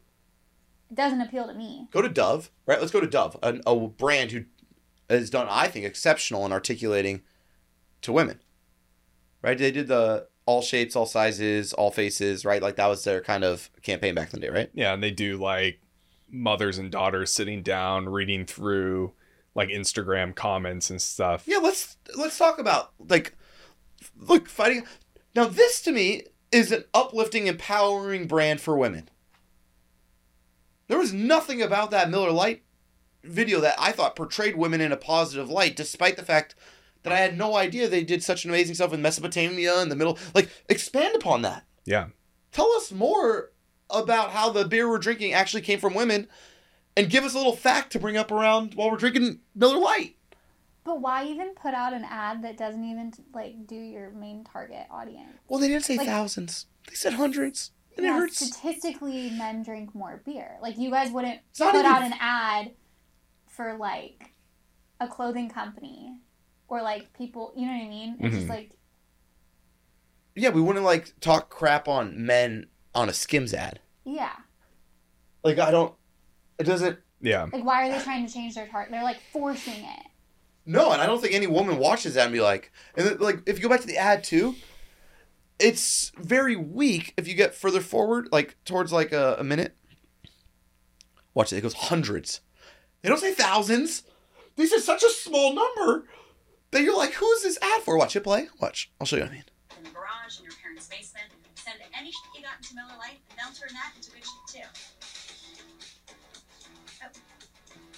It doesn't appeal to me. Go to Dove, right? Let's go to Dove, a, a brand who has done, I think, exceptional in articulating to women. Right? They did the all shapes, all sizes, all faces, right? Like that was their kind of campaign back in the day, right? Yeah, and they do like mothers and daughters sitting down reading through like Instagram comments and stuff. Yeah, let's let's talk about like look fighting. Now this to me is an uplifting, empowering brand for women. There was nothing about that Miller Lite video that I thought portrayed women in a positive light, despite the fact that I had no idea they did such an amazing stuff in Mesopotamia in the middle. Like, expand upon that. Yeah. Tell us more about how the beer we're drinking actually came from women, and give us a little fact to bring up around while we're drinking Miller Lite. But why even put out an ad that doesn't even like do your main target audience? Well, they didn't say Like- thousands. They said hundreds. And it hurts. statistically, men drink more beer. Like you guys wouldn't put even- out an ad for like a clothing company or like people. You know what I mean? It's just Mhm. like Yeah, we wouldn't like talk crap on men on a Skims ad. yeah. Like I don't. It doesn't. Yeah. Like why are they trying to change their target? They're like forcing it. No, and I don't think any woman watches that and be like, and then, like if you go back to the ad too, it's very weak. If you get further forward, like towards like a, a minute, watch it. It goes hundreds. They don't say thousands. They said such a small number that you're like, who is this ad for? Watch it play. Watch. I'll show you what I mean. in the garage, in your parents' basement. Send any shit you got into Miller Lite, and they'll turn that into good shit too. Oh,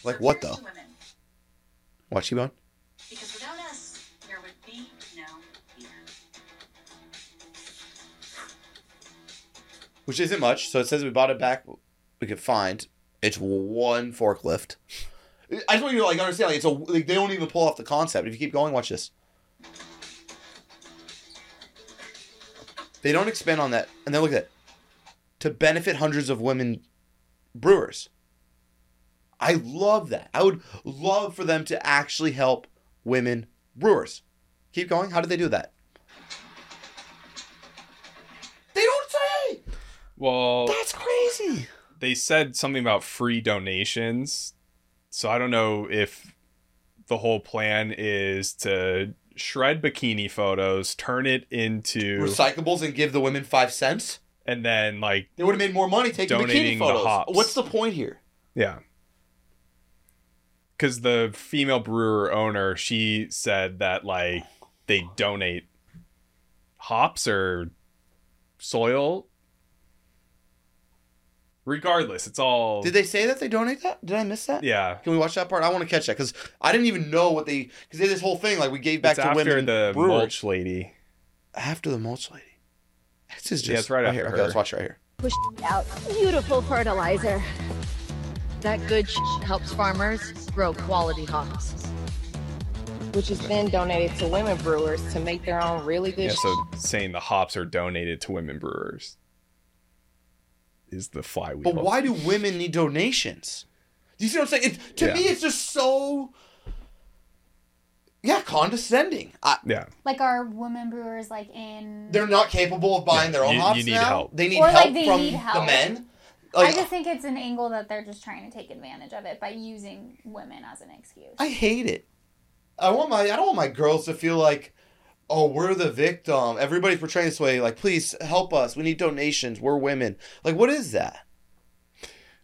Like what here's though? women, Watch. Because without us, there would be no beer. which isn't much. So it says we bought it back. We could find it's one forklift. I just want you to like understand. Like it's a like they don't even pull off the concept. If you keep going, watch this. They don't expand on that, and then look at it. To benefit hundreds of women brewers. I love that. I would love for them to actually help women brewers. Keep going. How did they do that? They don't say. Well, That's crazy. they said something about free donations. So I don't know if the whole plan is to shred bikini photos, turn it into recyclables and give the women five cents. and then like They would have made more money taking Donating bikini the photos. hops. What's the point here? Yeah. Cuz the female brewer owner, she said that like they donate hops or soil. Regardless, it's all Did they say that they donate that? Did I miss that? Yeah. Can we watch that part? I want to catch that because I didn't even know what they because they did this whole thing like we gave back It's to after women. the brewers. mulch lady. After the mulch lady. This is just Yeah, it's right after here. her. Okay, let's watch it right here. Push out beautiful fertilizer. That good helps farmers grow quality hops. which is then donated to women brewers to make their own really good Yeah, so saying the hops are donated to women brewers is the flywheel. But why do women need donations? Do you see what I'm saying? It, to Yeah. me, it's just so yeah condescending. I, Yeah. Like are women brewers like in? they're not capable of buying their own you- hops you need now. help. They need Or, like, help they from need the help. Men. I just think it's an angle that they're just trying to take advantage of it by using women as an excuse. I hate it. I want my I don't want my girls to feel like, oh, we're the victim. Everybody's portraying this way. Like, please help us. We need donations. We're women. Like, what is that?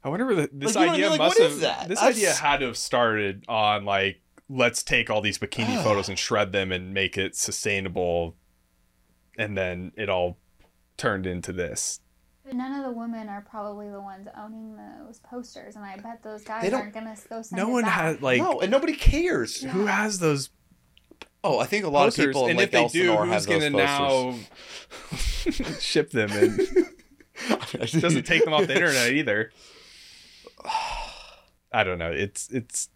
I wonder where the, this Like, you I idea mean? Like, must have is that? this That's- idea had to have started on like let's take all these bikini photos and shred them and make it sustainable and then it all turned into this. But none of the women are probably the ones owning those posters, and I bet those guys aren't gonna go send No it one back. has like no, and nobody cares. who has those Oh, I think a lot posters? of people in and Lake if they do, who's have gonna now ship them and doesn't take them off the internet either. I don't know. It's it's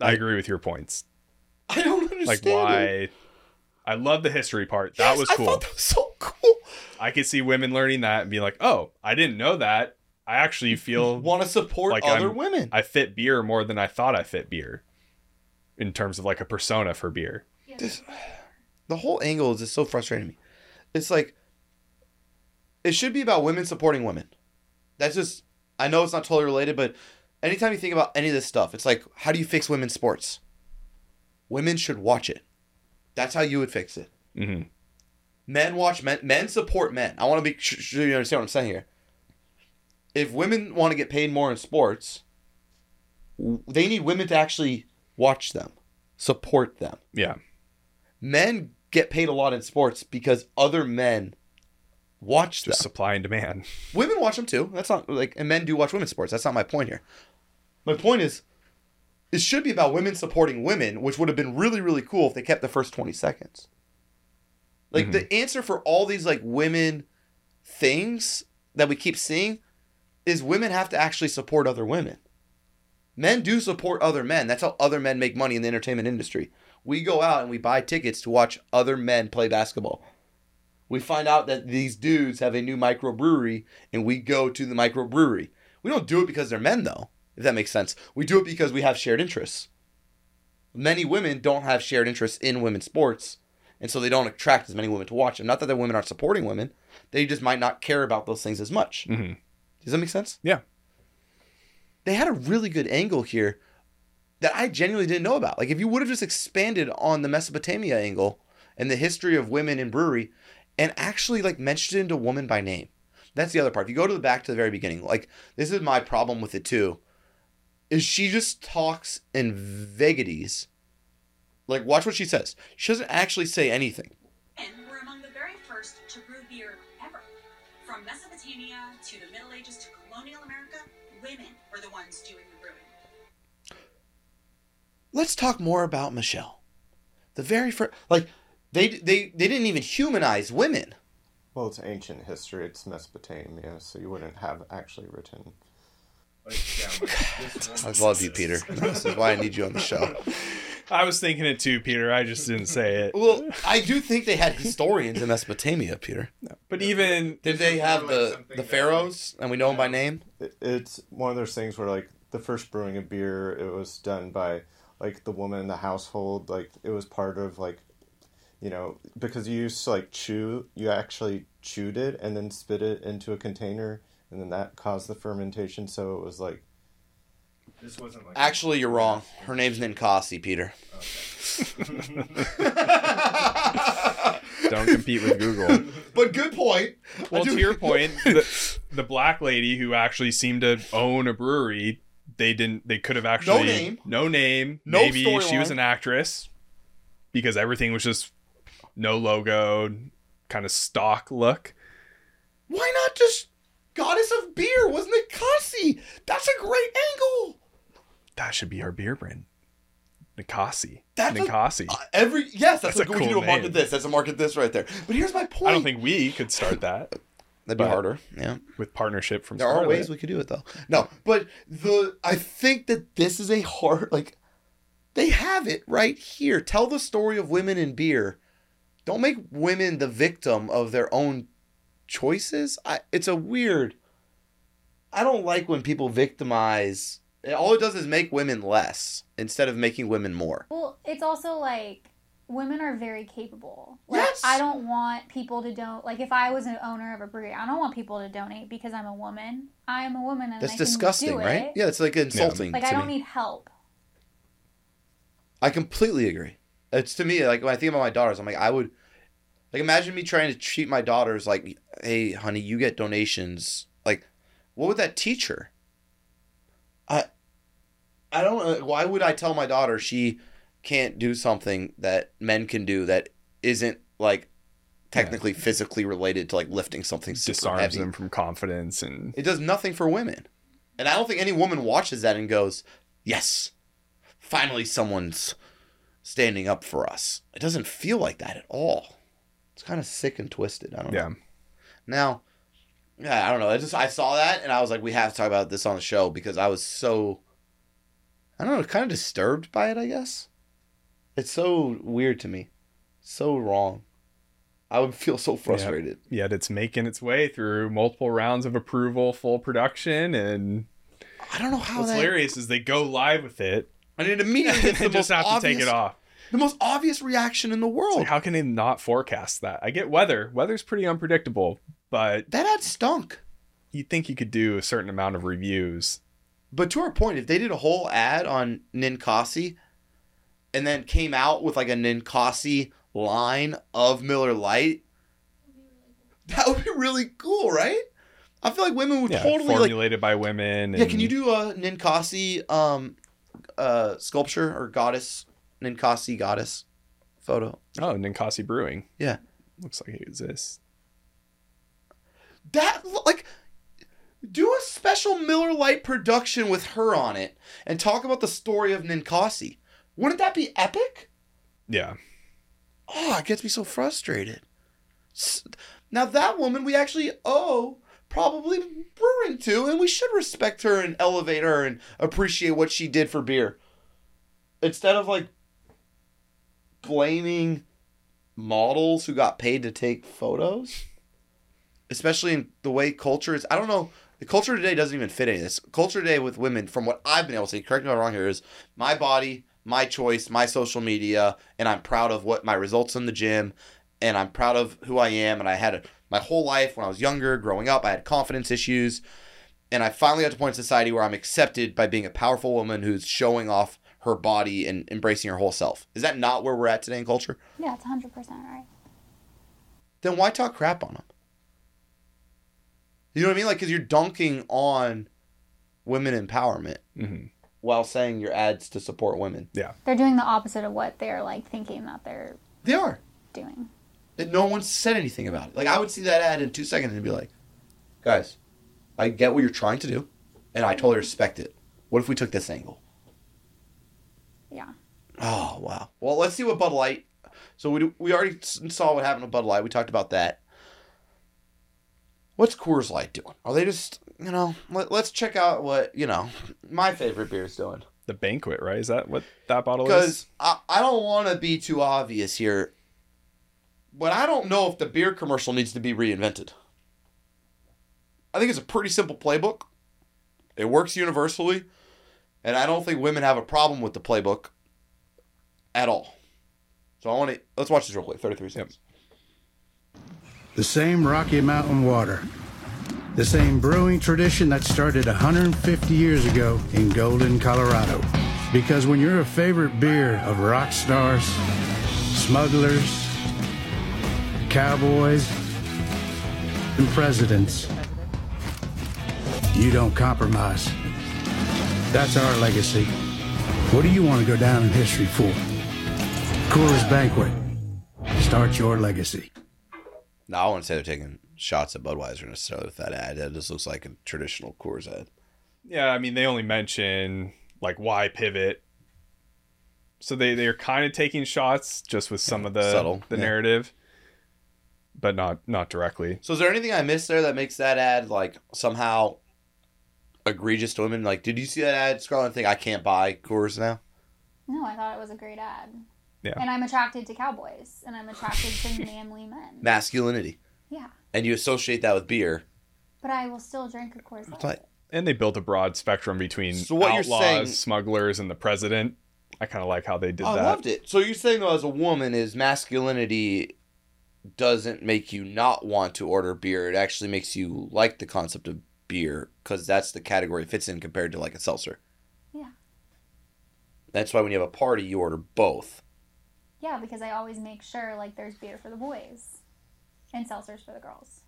I agree with your points. I don't understand. Like it. why I love the history part. That Yes, was I thought that was so cool. I could see women learning that and be like, "Oh, I didn't know that. I actually feel Want to support like other I'm- women. I fit beer more than I thought I fit beer." In terms of like a persona for beer. This, the whole angle is just so frustrating to me. It's like it should be about women supporting women. That's just I know it's not totally related, but anytime you think about any of this stuff, it's like, how do you fix women's sports? Women should watch it. That's how you would fix it. Mhm. Men watch men. Men support men. I want to be sure you understand what I'm saying here. If women want to get paid more in sports, they need women to actually watch them, support them. Yeah. Men get paid a lot in sports because other men watch them. Supply and demand. Women watch them too. That's not like, and men do watch women's sports. That's not my point here. My point is, it should be about women supporting women, which would have been really, really cool if they kept the first 20 seconds. Like the mm-hmm. answer for all these like women things that we keep seeing is women have to actually support other women. Men do support other men. That's how other men make money in the entertainment industry. We go out and we buy tickets to watch other men play basketball. We find out that these dudes have a new microbrewery and we go to the microbrewery. We don't do it because they're men though, if that makes sense. We do it because we have shared interests. Many women don't have shared interests in women's sports, and so they don't attract as many women to watch them. Not that the women aren't supporting women, they just might not care about those things as much. Mhm. Does that make sense? Yeah. They had a really good angle here that I genuinely didn't know about. Like if you would have just expanded on the Mesopotamia angle and the history of women in brewery and actually like mentioned a woman by name. That's the other part. If you go to the back to the very beginning, like this is my problem with it too. Is she just talks in vagaries. Like watch what she says. She doesn't actually say anything. And were among the very first to brew beer ever. From Mesopotamia to the Middle Ages to colonial America, women were the ones doing the brewing. Let's talk more about Michelle. The very first like they they they didn't even humanize women. Well, it's ancient history. It's Mesopotamia, so you wouldn't have actually written. I love you, Peter. This is why I need you on the show. I was thinking it too, Peter. I just didn't say it. Well, I do think they had historians in Mesopotamia, Peter. No, But even Did they have the the pharaohs, and we know them by name? It's one of those things where, like, the first brewing of beer, it was done by, like, the woman in the household. Like, it was part of, like, you know, because you used to, like, chew, you actually chewed it and then spit it into a container, and then that caused the fermentation. So it was like, this wasn't like Actually, you're wrong. Her name's Ninkasi, Peter. don't compete with Google. But good point. Well, to your point, the, the black lady who actually seemed to own a brewery, they didn't. They could have actually no name. no name. No Maybe she was an actress because everything was just no logo, kind of stock look. Why not just goddess of beer? Wasn't it Kasi? That's a great angle. That should be our beer brand, Nikasi. That's a- Uh, every yes, that's, That's a, a we can cool do a market name. this. That's a market this right there. But here's my point. I don't think we could start that that'd be harder. Yeah. with partnership from. There are ways we could do it though. No, but the I think that this is a hard like they have it right here. Tell the story of women in beer. Don't make women the victim of their own choices. I, it's a weird. I don't like when people victimize. All it does is make women less instead of making women more. Well, it's also like women are very capable. Like, Yes. I don't want people to don't like if I was an owner of a brewery, I don't want people to donate because I'm a woman. I am a woman and That's I disgusting, right? it. Yeah, it's like insulting. Like to I don't me. need help. I completely agree. It's to me like when I think about my daughters, I'm like I would like imagine me trying to treat my daughters like, hey, honey, you get donations. Like, what would that teach her? I, I don't. uh, Why would I tell my daughter she can't do something that men can do that isn't like technically physically related to like lifting something super disarms heavy? them from confidence and It does nothing for women. And I don't think any woman watches that and goes, yes, finally someone's standing up for us. It doesn't feel like that at all. It's kind of sick and twisted. I don't yeah. know. Now, yeah, I don't know. I just I saw that and I was like, we have to talk about this on the show because I was so I don't know, kind of disturbed by it, I guess. It's so weird to me. So wrong. I would feel so frustrated. Yet it's making its way through multiple rounds of approval, full production, and I don't know how what's that hilarious is they go live with it and it immediately gets the and just most have to take it off. The most obvious reaction in the world. Like, how can they not forecast that? I get weather. Weather's pretty unpredictable, but That ad stunk. You'd think you could do a certain amount of reviews. But to our point, if they did a whole ad on Ninkasi and then came out with like a Ninkasi line of Miller Lite, that would be really cool, right? I feel like women would Yeah, totally like. formulated by women. Yeah, can you do a Ninkasi um, uh, sculpture or goddess Ninkasi goddess photo? Oh, Ninkasi Brewing. Yeah. Looks like it exists. That like do a special Miller Lite production with her on it and talk about the story of Ninkasi. Wouldn't that be epic? Yeah. Oh, it gets me so frustrated. Now that woman we actually owe probably brewing to, and we should respect her and elevate her and appreciate what she did for beer. Instead of like blaming models who got paid to take photos. Especially in the way culture is. I don't know. The culture today doesn't even fit any of this. Culture today with women, from what I've been able to see, correct me if I'm wrong here, is my body, my choice, my social media, and I'm proud of what my results in the gym, and I'm proud of who I am. And I had a, my whole life when I was younger, growing up, I had confidence issues, and I finally got to a point in society where I'm accepted by being a powerful woman who's showing off her body and embracing her whole self. Is that not where we're at today in culture? Yeah, it's 100% right. Then why talk crap on them? You know what I mean? Like, because you're dunking on women empowerment hmm while saying your ads to support women. Yeah. They're doing the opposite of what they're like thinking that they're They are. doing. And no one said anything about it. Like, I would see that ad in two seconds and be like, guys, I get what you're trying to do, and I totally respect it. What if we took this angle? Oh, wow. Well, let's see what Bud Light. So we, we already saw what happened with Bud Light. We talked about that. What's Coors Light doing? Are they just, you know, let, let's check out what, you know, my favorite beer is doing. The banquet, right? Is that what that bottle is? Because I, I don't want to be too obvious here, but I don't know if the beer commercial needs to be reinvented. I think it's a pretty simple playbook. It works universally, and I don't think women have a problem with the playbook at all. So I want to let's watch this real quick. Thirty-three seconds. The same Rocky Mountain water. The same brewing tradition that started 150 years ago in Golden, Colorado. Because when you're a favorite beer of rock stars, smugglers, cowboys, and presidents, you don't compromise. That's our legacy. What do you want to go down in history for? Coors Banquet. Start your legacy. Now I want to say they're taking shots at Budweiser necessarily with that ad. That just looks like a traditional Coors ad. Yeah, I mean they only mention like why pivot. So they they're kind of taking shots just with some of the subtle, the yeah. narrative, but not not directly. So is there anything I missed there that makes that ad like somehow egregious to women? Like, did you see that ad, Scarlett? Think I can't buy Coors now? No, I thought it was a great ad. Yeah. And I'm attracted to cowboys, and I'm attracted to manly men. Masculinity, Yeah. and you associate that with beer. But I will still drink a Coors Light. And they built a broad spectrum between So what you're outlaws, saying- smugglers, and the president. I kind of like how they did oh, I that. I loved it. So you're saying though, as a woman, is masculinity doesn't make you not want to order beer. It actually makes you like the concept of beer because that's the category it fits in compared to like a seltzer. Yeah. That's why when you have a party, you order both. Yeah, because I always make sure like there's beer for the boys and seltzers for the girls.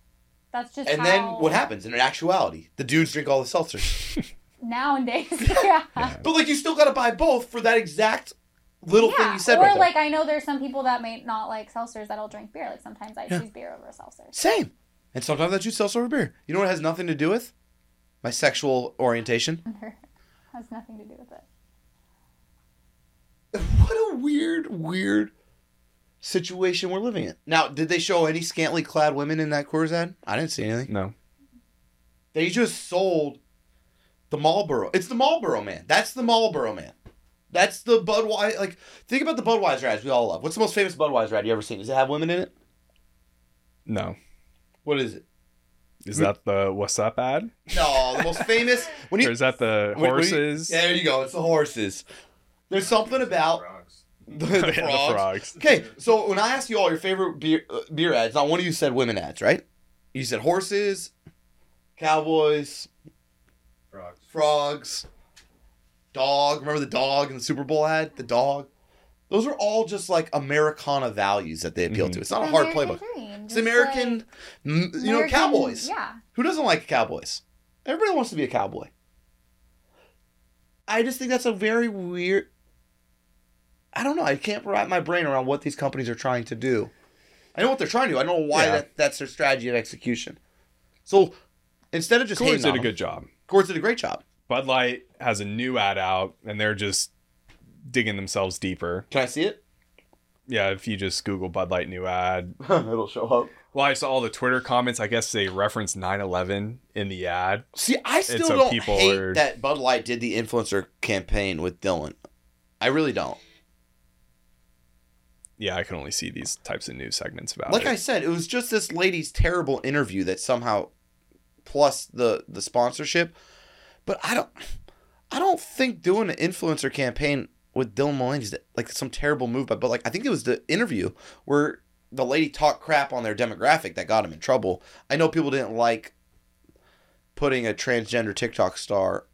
That's just And how then what happens in actuality? The dudes drink all the seltzers. nowadays. yeah. But like you still got to buy both for that exact little thing you said or right there. like I know there's some people that may not like seltzers that'll drink beer. Like sometimes I Yeah. choose beer over a seltzer. Same. And sometimes I choose seltzer over beer. You know what it has nothing to do with? My sexual orientation. Has nothing to do with it. What a weird, weird situation we're living in. Now, did they show any scantily clad women in that Coors ad? I didn't see anything. No. They just sold the Marlboro. It's the Marlboro man. That's the Marlboro man. That's the Budweiser. Like, think about the Budweiser ads we all love. What's the most famous Budweiser ad you ever seen? Does it have women in it? No. What is it? Is that the what's up ad? No, the most famous. When you, or is that the you- horses? yeah, there you go. It's the horses. There's something about the, the Yeah, the frogs. frogs. Okay, so when I asked you all your favorite beer uh, beer ads, not one of you said women ads, right? You said horses Cowboys, Frogs. frogs, dog. Remember the dog in the Super Bowl ad? The dog. Those are all just like Americana values that they appeal to. It's not a hard American playbook. dream, It's just American, m- you know, American- Cowboys. Yeah. Who doesn't like Cowboys? Everybody wants to be a cowboy. I just think that's a very weird. I don't know. I can't wrap my brain around what these companies are trying to do. I know what they're trying to do. I know why Yeah. that, that's their strategy of execution. So instead of just Coors did a them, good job. Coors did a great job. Bud Light has a new ad out, and they're just digging themselves deeper. Can I see it? Yeah, if you just Google Bud Light new ad, It'll show up. Well, I saw all the Twitter comments. I guess they referenced 9/11 in the ad. See, I still so don't hate are- that Bud Light did the influencer campaign with Dylan. I really don't. Yeah, I can only see these types of news segments about like it. I said, it was just this lady's terrible interview that somehow, plus the the sponsorship. But I don't, I don't think doing an influencer campaign with Dylan Mulvaney is like some terrible move. But but like I think it was the interview where the lady talked crap on their demographic that got him in trouble. I know people didn't like putting a transgender TikTok star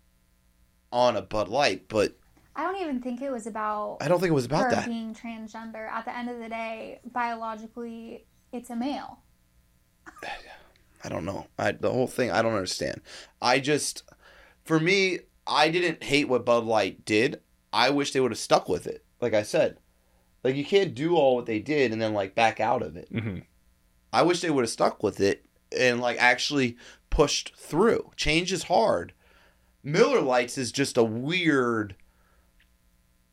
on a Bud Light, but I don't even think it was about. I don't think it was about her that. being transgender. At the end of the day, biologically, it's a male. I don't know. I the whole thing I don't understand. I just for me, I didn't hate what Bud Light did. I wish they would have stuck with it. Like I said. Like you can't do all what they did and then like back out of it. Mhm. I wish they would have stuck with it and like actually pushed through. Change is hard. Miller Lite's is just a weird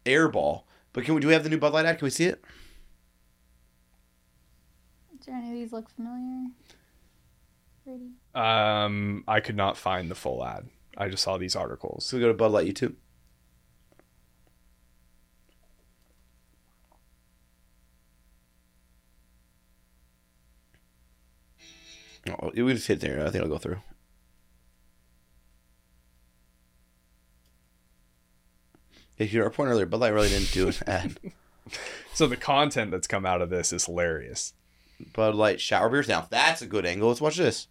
airball. But can we do we have the new Bud Light ad? Can we see it? Do any of these look familiar? Brady? Um, I could not find the full ad. I just saw these articles. So we go to Bud Light YouTube. Oh, we just hit there. I think it'll go through. Yeah, to our point earlier, Bud Light really didn't do an ad. So the content that's come out of this is hilarious. Bud Light shower beers. Now that's a good angle. Let's watch this.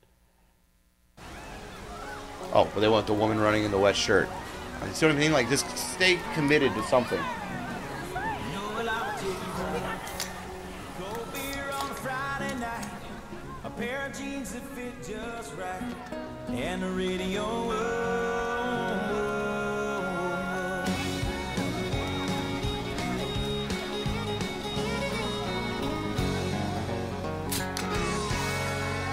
Oh, but they want the woman running in the wet shirt. You see what I mean? Like, just stay committed to something.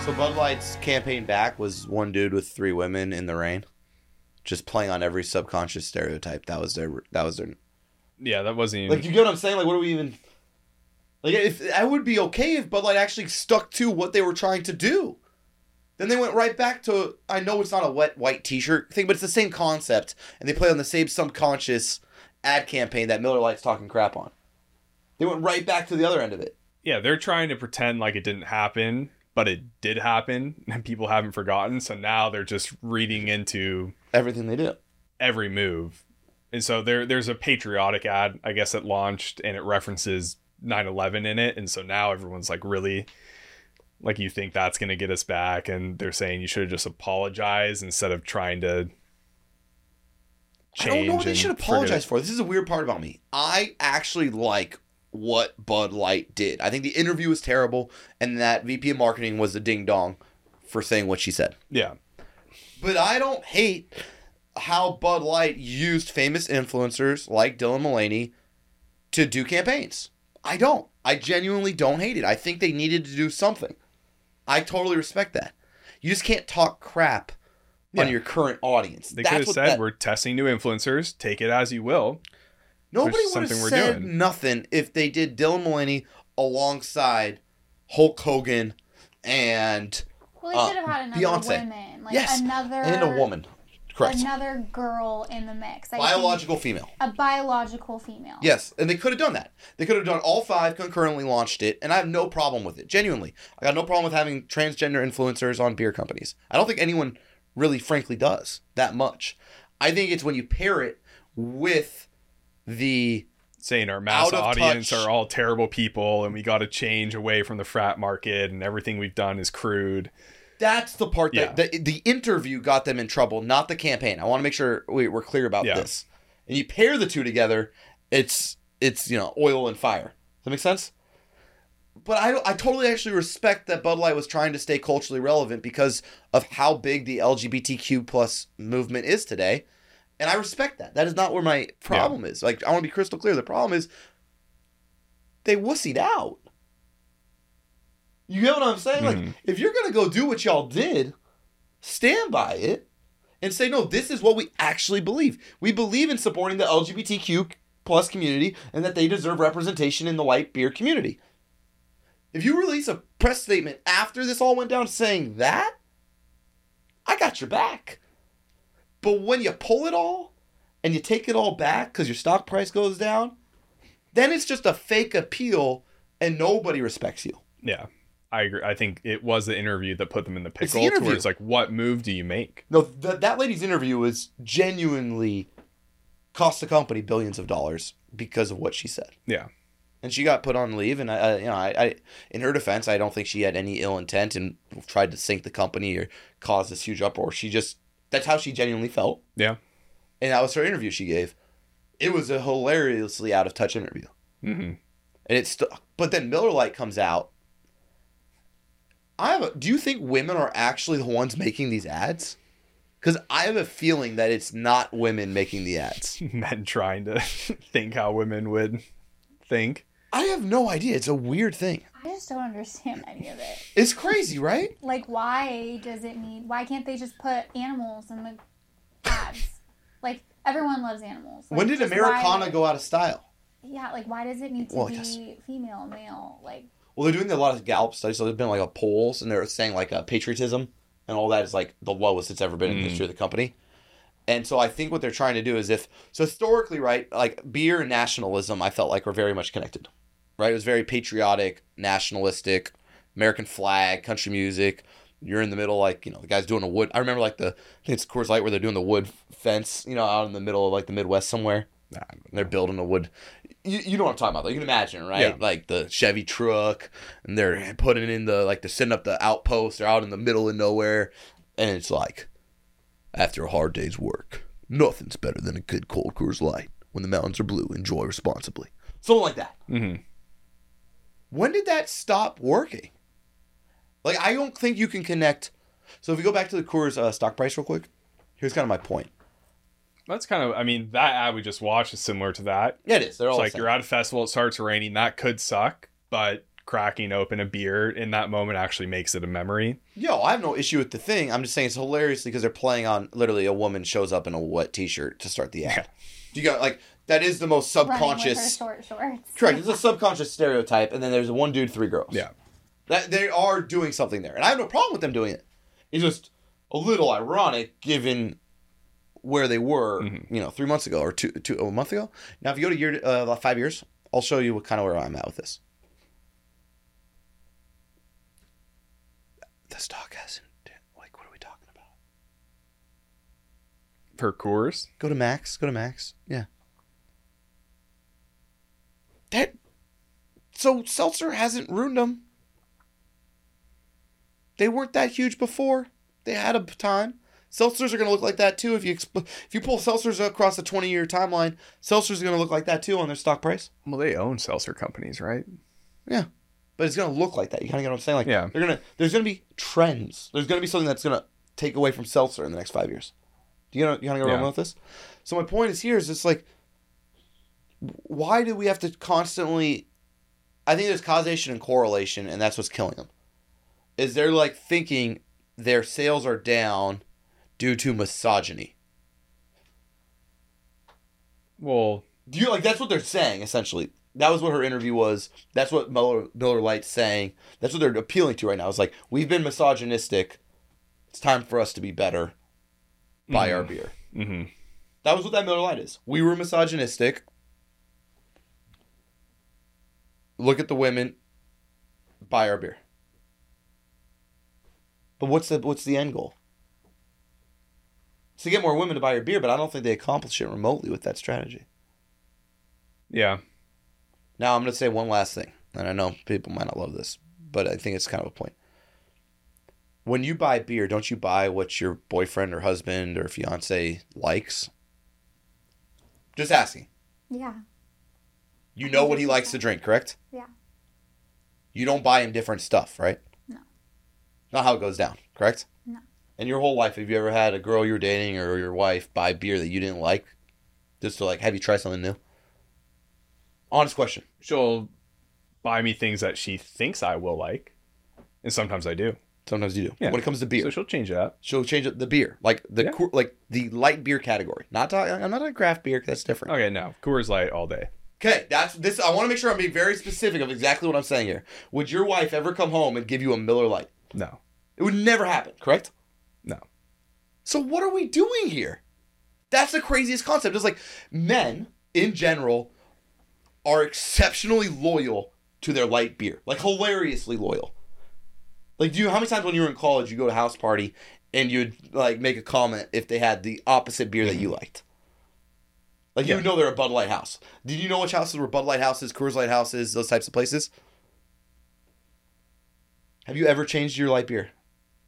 So Bud Light's campaign back was one dude with three women in the rain, just playing on every subconscious stereotype. That was their. That was their. Yeah, that wasn't even. Like, you get what I'm saying? Like, what do we even? Like, if I would be okay if Bud Light actually stuck to what they were trying to do. Then they went right back to. I know it's not a wet white T-shirt thing, but it's the same concept, and they play on the same subconscious ad campaign that Miller Lite's talking crap on. They went right back to the other end of it. yeah, they're trying to pretend like it didn't happen, but it did happen, and people haven't forgotten. So now they're just reading into everything they do, every move. And so there, there's a patriotic ad, I guess, that launched, and it references 9/11 in it, and so now everyone's like, really, like you think that's gonna get us back, and they're saying you should have just apologized instead of trying to. I don't know what they should apologize for. This is a weird part about me. I actually like what Bud Light did. I think the interview was terrible, and that VP of marketing was a ding dong for saying what she said. Yeah. But I don't hate how Bud Light used famous influencers like Dylan Mulvaney to do campaigns. I don't. I genuinely don't hate it. I think they needed to do something. I totally respect that. You just can't talk crap on your current audience. They That's could have said, that- "We're testing new influencers. Take it as you will." Nobody would have something we're said doing. nothing if they did Dylan Mulvaney alongside Hulk Hogan and Well, they uh, should have had another Beyonce. woman, like yes, another and a woman. Correct. another girl in the mix. I Biological female. A biological female. Yes, and they could have done that. They could have done all five concurrently launched it, and I have no problem with it. Genuinely, I got no problem with having transgender influencers on beer companies. I don't think anyone really, frankly, does that much. I think it's when you pair it with the saying our mass audience touch. are all terrible people and we got to change away from the frat market and everything we've done is crude. That's the part Yeah. that the, the interview got them in trouble, not the campaign. I want to make sure we, we're clear about Yeah. this. And you pair the two together, it's it's you know oil and fire. Does that make sense? But I I totally actually respect that Bud Light was trying to stay culturally relevant because of how big the LGBTQ plus movement is today, and I respect that. That is not where my problem is. Like I want to be crystal clear. The problem is they wussied out. You get what I'm saying? Like, Mhm. if you're gonna go do what y'all did, stand by it and say, no, this is what we actually believe. We believe in supporting the LGBTQ plus community and that they deserve representation in the white beer community. If you release a press statement after this all went down saying that, I got your back. But when you pull it all and you take it all back because your stock price goes down, then it's just a fake appeal and nobody respects you. Yeah. I agree. I think it was the interview that put them in the pickle. It's the where it's like, what move do you make? No, th- that lady's interview was genuinely cost the company billions of dollars because of what she said. Yeah. And she got put on leave, and I, I you know, I, I, in her defense, I don't think she had any ill intent and tried to sink the company or cause this huge uproar. She just that's how she genuinely felt, Yeah. and that was her interview she gave. It was a hilariously out of touch interview, Mm-hmm. and it's st- but then Miller Lite comes out. I have. A, do you think women are actually the ones making these ads? Because I have a feeling that it's not women making the ads. Men trying to think how women would think. I have no idea. It's a weird thing. I just don't understand any of it. It's crazy, right? Like, why does it need? Why can't they just put animals in the ads? like, everyone loves animals. Like, when did Americana why- go out of style? Yeah, like, why does it need to Well, be yes. female, male? Like, Well, they're doing a lot of Gallup studies, so there's been like a polls, and they're saying like uh, patriotism and all that is like the lowest it's ever been in the Mm. history of the company. And so I think what they're trying to do is if so historically, right, like beer and nationalism, I felt like were very much connected, right? It was very patriotic, nationalistic, American flag, country music. You're in the middle, like you know, the guy's doing a wood. I remember like the I think it's Coors Light where they're doing the wood fence, you know, out in the middle of like the Midwest somewhere. And they're building a wood. You, you know what I'm talking about? Though. You can imagine, right? Yeah. Like the Chevy truck, and they're putting in the like they're setting up the outpost. They're out in the middle of nowhere, and it's like after a hard day's work, nothing's better than a good cold Coors Light. When the mountains are blue, enjoy responsibly. Something like that. Mm-hmm. When did that stop working? Like, I don't think you can connect. So if we go back to the Coors uh, stock price real quick, here's kind of my point. That's kind of, I mean, that ad we just watched is similar to that. Yeah, it is. They're all like you're at a festival, it starts raining. That could suck, but cracking open a beer in that moment actually makes it a memory. Yo, I have no issue with the thing. I'm just saying it's hilariously because they're playing on literally a woman shows up in a wet T-shirt to start the ad. You got like that is the most running with her subconscious. short shorts. Correct. It's a subconscious stereotype, and then there's one dude, three girls. Yeah. That they are doing something there, and I have no problem with them doing it. It's just a little ironic given where they were, Mm-hmm. you know, three months ago or two, two a month ago. Now, if you go to year uh, five years, I'll show you what kind of where I'm at with this. The stock hasn't. Like, what are we talking about? For Coors, Go to Max. Go to Max. Yeah. That. So seltzer hasn't ruined them. They weren't that huge before. They had a time. Seltzers are going to look like that too. If you exp- if you pull seltzers across a twenty year timeline, seltzers are going to look like that too on their stock price. well, they own seltzer companies, right? Yeah, but it's going to look like that. You kind of get what I'm saying? Like, Yeah. they're gonna. There's going to be trends. There's going to be something that's going to take away from seltzer in the next five years. Do you know? You kind of get Yeah. with this? So my point is here is it's like, why do we have to constantly? I think there's causation and correlation, and that's what's killing them. Is they're like thinking their sales are down due to misogyny. Well, Do you like that's what they're saying essentially? That was what her interview was. That's what Miller Miller Lite's saying. That's what they're appealing to right now. It's like we've been misogynistic. It's time for us to be better. Buy our beer. mm-hmm. That was what that Miller Lite is. We were misogynistic. Look at the women. Buy our beer. But what's the what's the end goal? It's to get more women to buy your beer, but I don't think they accomplish it remotely with that strategy. yeah, Now I'm going to say one last thing, and I know people might not love this, but I think it's kind of a point. when you buy beer, don't you buy what your boyfriend or husband or fiance likes? Just asking. Yeah. You know what he likes to drink, correct? Yeah. You don't buy him different stuff, right? No. Not how it goes down, correct? No. In your whole life, have you ever had a girl you're dating or your wife buy beer that you didn't like, just to like have you try something new? Honest question. She'll buy me things that she thinks I will like, and sometimes I do. Sometimes you do. Yeah. When it comes to beer, So she'll change it up. she'll change it the beer, like the Yeah. cool- like the light beer category. Not talking. I'm not on craft beer. That's different. Okay, no Coors Light all day. Okay, that's this. I want to make sure I'm being very specific of exactly what I'm saying here. Would your wife ever come home and give you a Miller Lite? No, It would never happen, correct? no. So what are we doing here? That's the craziest concept. It's like men in general are exceptionally loyal to their light beer, like hilariously loyal. Like, do you how many times when you were in college you go to a house party and you'd like make a comment if they had the opposite beer that you mm-hmm. liked? Like you know they're a Bud Light house. Did you know which houses were Bud Light houses, Coors Light houses, those types of places? Have you ever changed your light beer?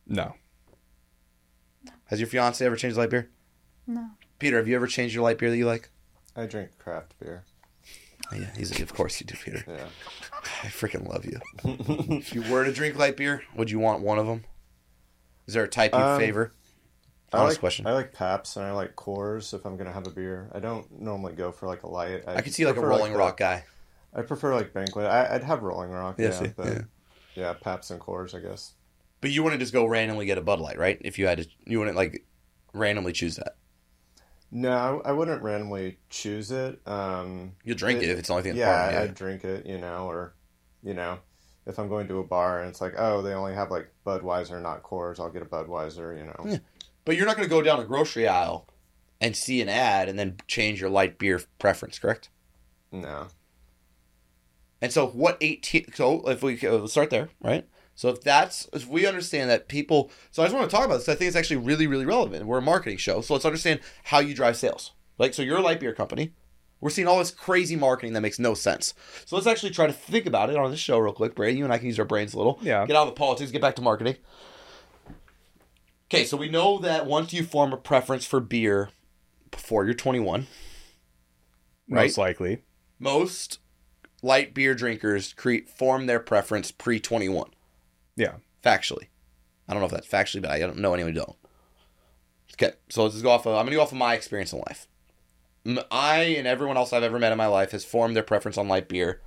No. Has your fiance ever changed light beer? No. Peter, have you ever changed your light beer that you like? I drink craft beer. Oh, yeah, he's of course you do, Peter. Yeah. I freaking love you. if you were to drink light beer, would you want one of them? Is there a type you Um, favor? I Honest like, question. I like Pabst and I like Coors if I'm gonna have a beer. I don't normally go for like a light. I could see like a Rolling the- Rock guy. I prefer like Banquet. I, I'd have Rolling Rock. Yeah, Yeah, but yeah. yeah. Pabst and Coors, I guess. But you wouldn't just go randomly get a Bud Light, right? If you had to, you wouldn't like randomly choose that. No, I, I wouldn't randomly choose it. Um, You'll drink it if it's the only thing the Yeah, yeah. I'd drink it. You know, or you know, if I'm going to a bar and it's like, oh, they only have like Budweiser, not Coors, I'll get a Budweiser. You know. Yeah. But you're not going to go down a grocery aisle and see an ad and then change your light beer preference, correct? No. And so, what 18? So, if we uh, let's start there, right? So, if that's if we understand that people, so I just want to talk about this. I think it's actually really, really relevant. We're a marketing show, so let's understand how you drive sales. Like, so you're a light beer company. We're seeing all this crazy marketing that makes no sense. So let's actually try to think about it on this show real quick. Brady, you and I can use our brains a little. Yeah. Get out of the politics. Get back to marketing. Okay, so we know that once you form a preference for beer before you're 21, right? Most likely. most light beer drinkers create form their preference pre 21 Yeah. factually i don't know if that's factually but i don't know anyone who don't okay so let's just go off of i'm gonna go off of my experience in life I and everyone else i've ever met in my life has formed their preference on light beer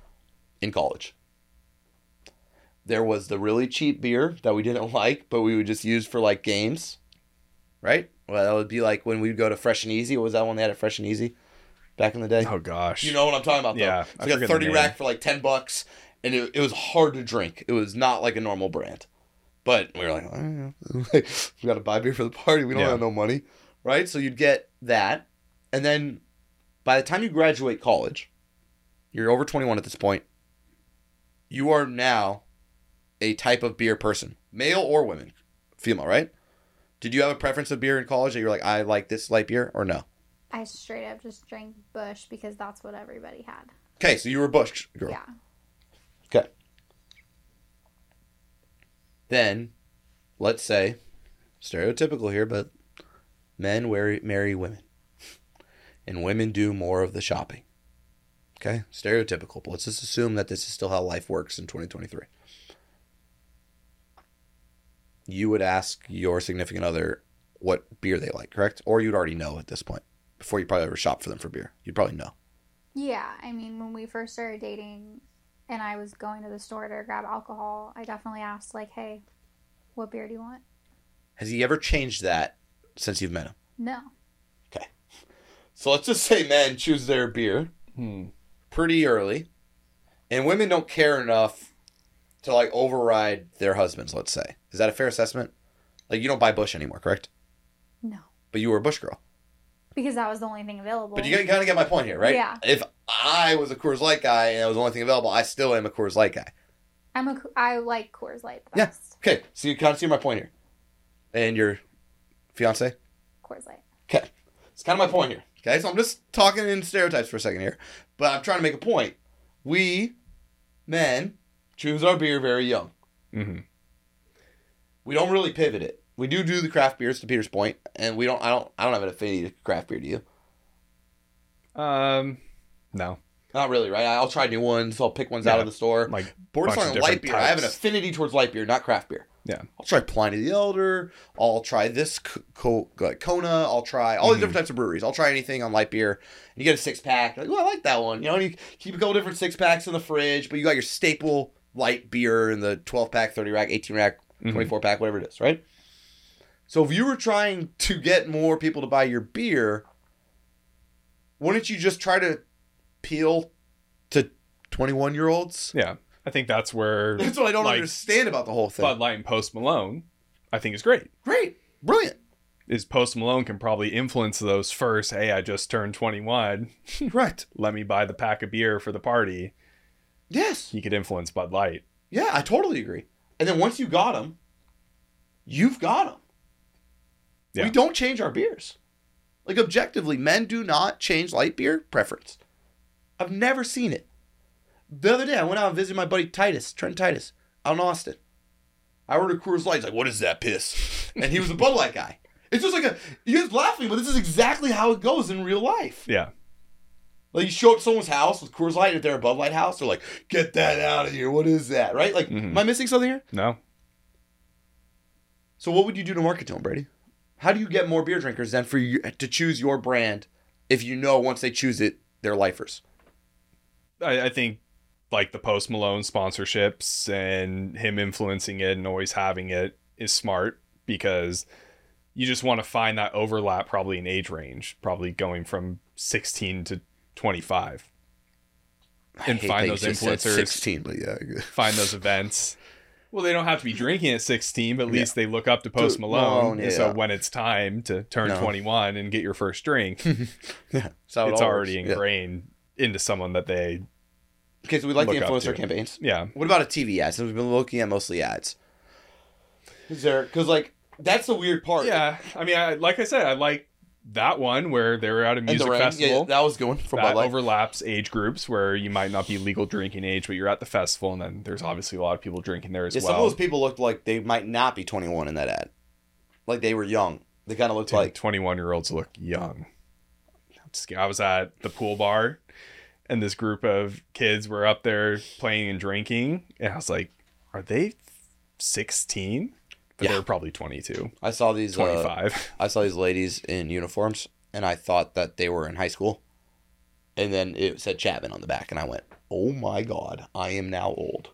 in college there was the really cheap beer that we didn't like but we would just use for like games right well that would be like when we'd go to fresh and easy what was that one they had at fresh and easy back in the day Oh gosh. you know what I'm talking about, though. Yeah, It's I like a forget the 30 rack for like 10 bucks, and it, it was hard to drink. It was not like a normal brand. But we were like, oh, we got to buy beer for the party. We don't Yeah. have no money. Right? So you'd get that. And then by the time you graduate college, you're over 21 at this point. You are now a type of beer person, male or women, female, right? Did you have a preference of beer in college that you're like, I like this light beer, or no? I straight up just drank Busch because that's what everybody had. Okay, so you were Busch girl. Yeah. Okay. Then, let's say, stereotypical here, but men marry, marry women. And women do more of the shopping. Okay? Stereotypical, but let's just assume that this is still how life works in 2023. You would ask your significant other what beer they like, correct? Or you'd already know at this point before you probably ever shop for them for beer. You'd probably know. Yeah, I mean, when we first started dating and I was going to the store to grab alcohol, I definitely asked, like, hey, what beer do you want? Has he ever changed that since you've met him? No. Okay. So let's just say men choose their beer hmm. pretty early, and women don't care enough to like override their husbands. Let's say, is that a fair assessment? Like you don't buy Busch anymore, correct? No. But you were a Busch girl. Because that was the only thing available. But you kind of get my point here, right? Yeah. If I was a Coors Light guy and that was the only thing available, I still am a Coors Light guy. I'm a, I like Coors Light the Yeah. Okay. So you kind of see my point here. And your fiance? Coors Light. Okay. It's kind of my point here. Okay. So I'm just talking in stereotypes for a second here. But I'm trying to make a point. We, men, choose our beer very young. Mm-hmm. We don't really pivot it. We do do the craft beers to Peter's point, and we don't. I don't. I don't have an affinity to craft beer. Do you? Um, no. Not really, right? I'll try new ones. I'll pick ones out of the store. like of light beer. I have an affinity towards light beer, not craft beer. Yeah. I'll try Pliny the Elder. I'll try this co- co- like Kona. I'll try all these Mhm. different types of breweries. I'll try anything on light beer. And you get a six pack. Like, oh, I like that one. You know, and you keep a couple different six packs in the fridge, but you got your staple light beer in the 12 pack, 30 rack, 18 rack, Mhm. 24 pack, whatever it is, right? So if you were trying to get more people to buy your beer, wouldn't you just try to appeal to 21 year olds? Yeah. I think that's where That's what I don't like, understand about the whole thing. Bud Light and Post Malone, I think is great. Great. Brilliant. Is Post Malone can probably influence those first. Hey, I just turned 21. right. Let me buy the pack of beer for the party. Yes. He could influence Bud Light. Yeah, I totally agree. And then once you got them, you've got them. Yeah. We don't change our beers. Like objectively, men do not change light beer preference. I've never seen it. The other day, I went out and visited my buddy Titus, Trent Titus, out in Austin. I ordered Coors Light. He's like, "What is that piss?" And he was a Bud Light guy. It's just like a you guys laughing, but this is exactly how it goes in real life. Yeah. Like you show up to someone's house with Coors Light, if they're a Bud Light house, they're like, "Get that out of here! What is that?" Right? Like, Mhm. am I missing something here? No. So what would you do to market to them, Brady? How do you get more beer drinkers than for you to choose your brand if you know once they choose it, they're lifers? I, I think like the Post Malone sponsorships and him influencing it and always having it is smart because you just want to find that overlap probably in age range, probably going from 16 to 25. And find those influencers. 16, but yeah. Find those events. Well, they don't have to be drinking at 16, but at least they look up to To Post Malone. Malone, and So yeah. when it's time to turn No. 21 and get your first drink, yeah, so it it's already works. Yeah. ingrained into someone that they Okay, so we like the look up influencer campaigns. Yeah. What about a TV ad? Since we've been looking at mostly ads. Is there because like that's the weird part. Yeah, I mean, I, like I said, I like that one where they were at a music rain, yeah, festival. that was going from that overlaps age groups where you might not be legal drinking age, but you're at the festival, and then there's obviously a lot of people drinking there as Yeah, some of those people looked like they might not be 21 in that ad. Like they were young. They kind of looked like 21 year olds look young. I'm just kidding. I was at the pool bar, and this group of kids were up there playing and drinking, and I was like, "Are they 16?" But Yeah. they were probably 22. I saw these uh, 25. I saw these ladies in uniforms, and I thought that they were in high school. And then it said Chapman on the back, and I went, "Oh my god, I am now old."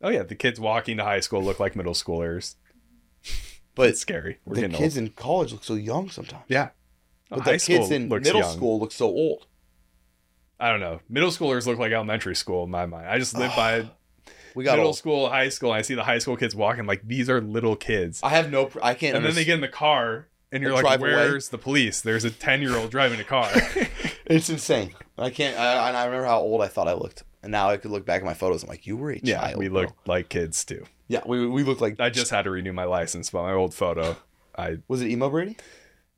Oh yeah, the kids walking to high school look like middle schoolers. But it's scary. We're the kids old. in college look so young sometimes. Yeah. But High the kids in middle young. school look so old. I don't know. Middle schoolers look like elementary school in my mind. I just live by We got middle old. school, high school. And I see the high school kids walking. Like, these are little kids. I have no. pr- I can't. and then they get in the car, and you're They like, drive away. "Where's the police?" There's a ten year old driving a car. It's insane. I can't. I, and I remember how old I thought I looked, and now I could look back at my photos. I'm like, you were a yeah, child. we bro." look like kids too. Yeah, we we look like. I just had to renew my license, but my old photo, I Was it emo Brady?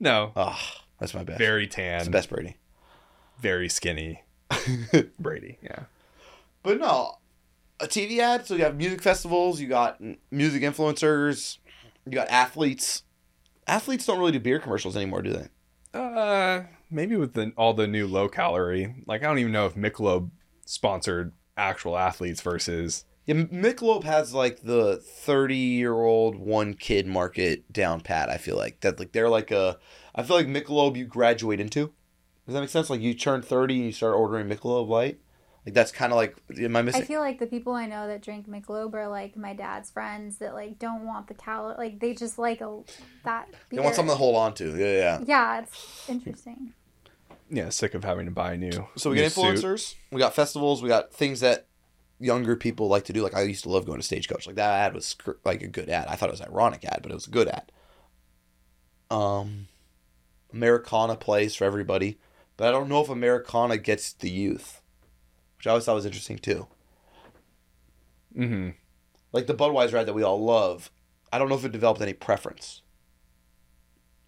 no, Oh, that's my best. very It's tan, the best Brady. very skinny, Brady. Yeah, But no, a TV ad. So you have music festivals, you got music influencers, you got athletes. Athletes don't really do beer commercials anymore, do they? uh, maybe with the all the new low calorie. Like I don't even know if Michelob sponsored actual athletes versus Yeah, Michelob has like the thirty-year-old one kid market down pat. I feel like that. Like they're like a. I feel like Michelob you graduate into. Does that make sense? Like you turn thirty and you start ordering Michelob Light. Like that's kind of like. Am I I feel like the people I know that drink Michelob are like my dad's friends that like don't want the cal like they just like a that. they want something to hold on to. Yeah, yeah. Yeah, it's interesting. yeah, sick of having to buy new. So we new get suit. influencers. We got festivals. We got things that younger people like to do. Like I used to love going to Stagecoach. Like that ad was like a good ad. I thought it was an ironic ad, but it was a good ad. Um, Americana plays for everybody, but I don't know if Americana gets the youth, which I always thought was interesting too. Mm-hmm. Like the Budweiser ad that we all love. I don't know if it developed any preference.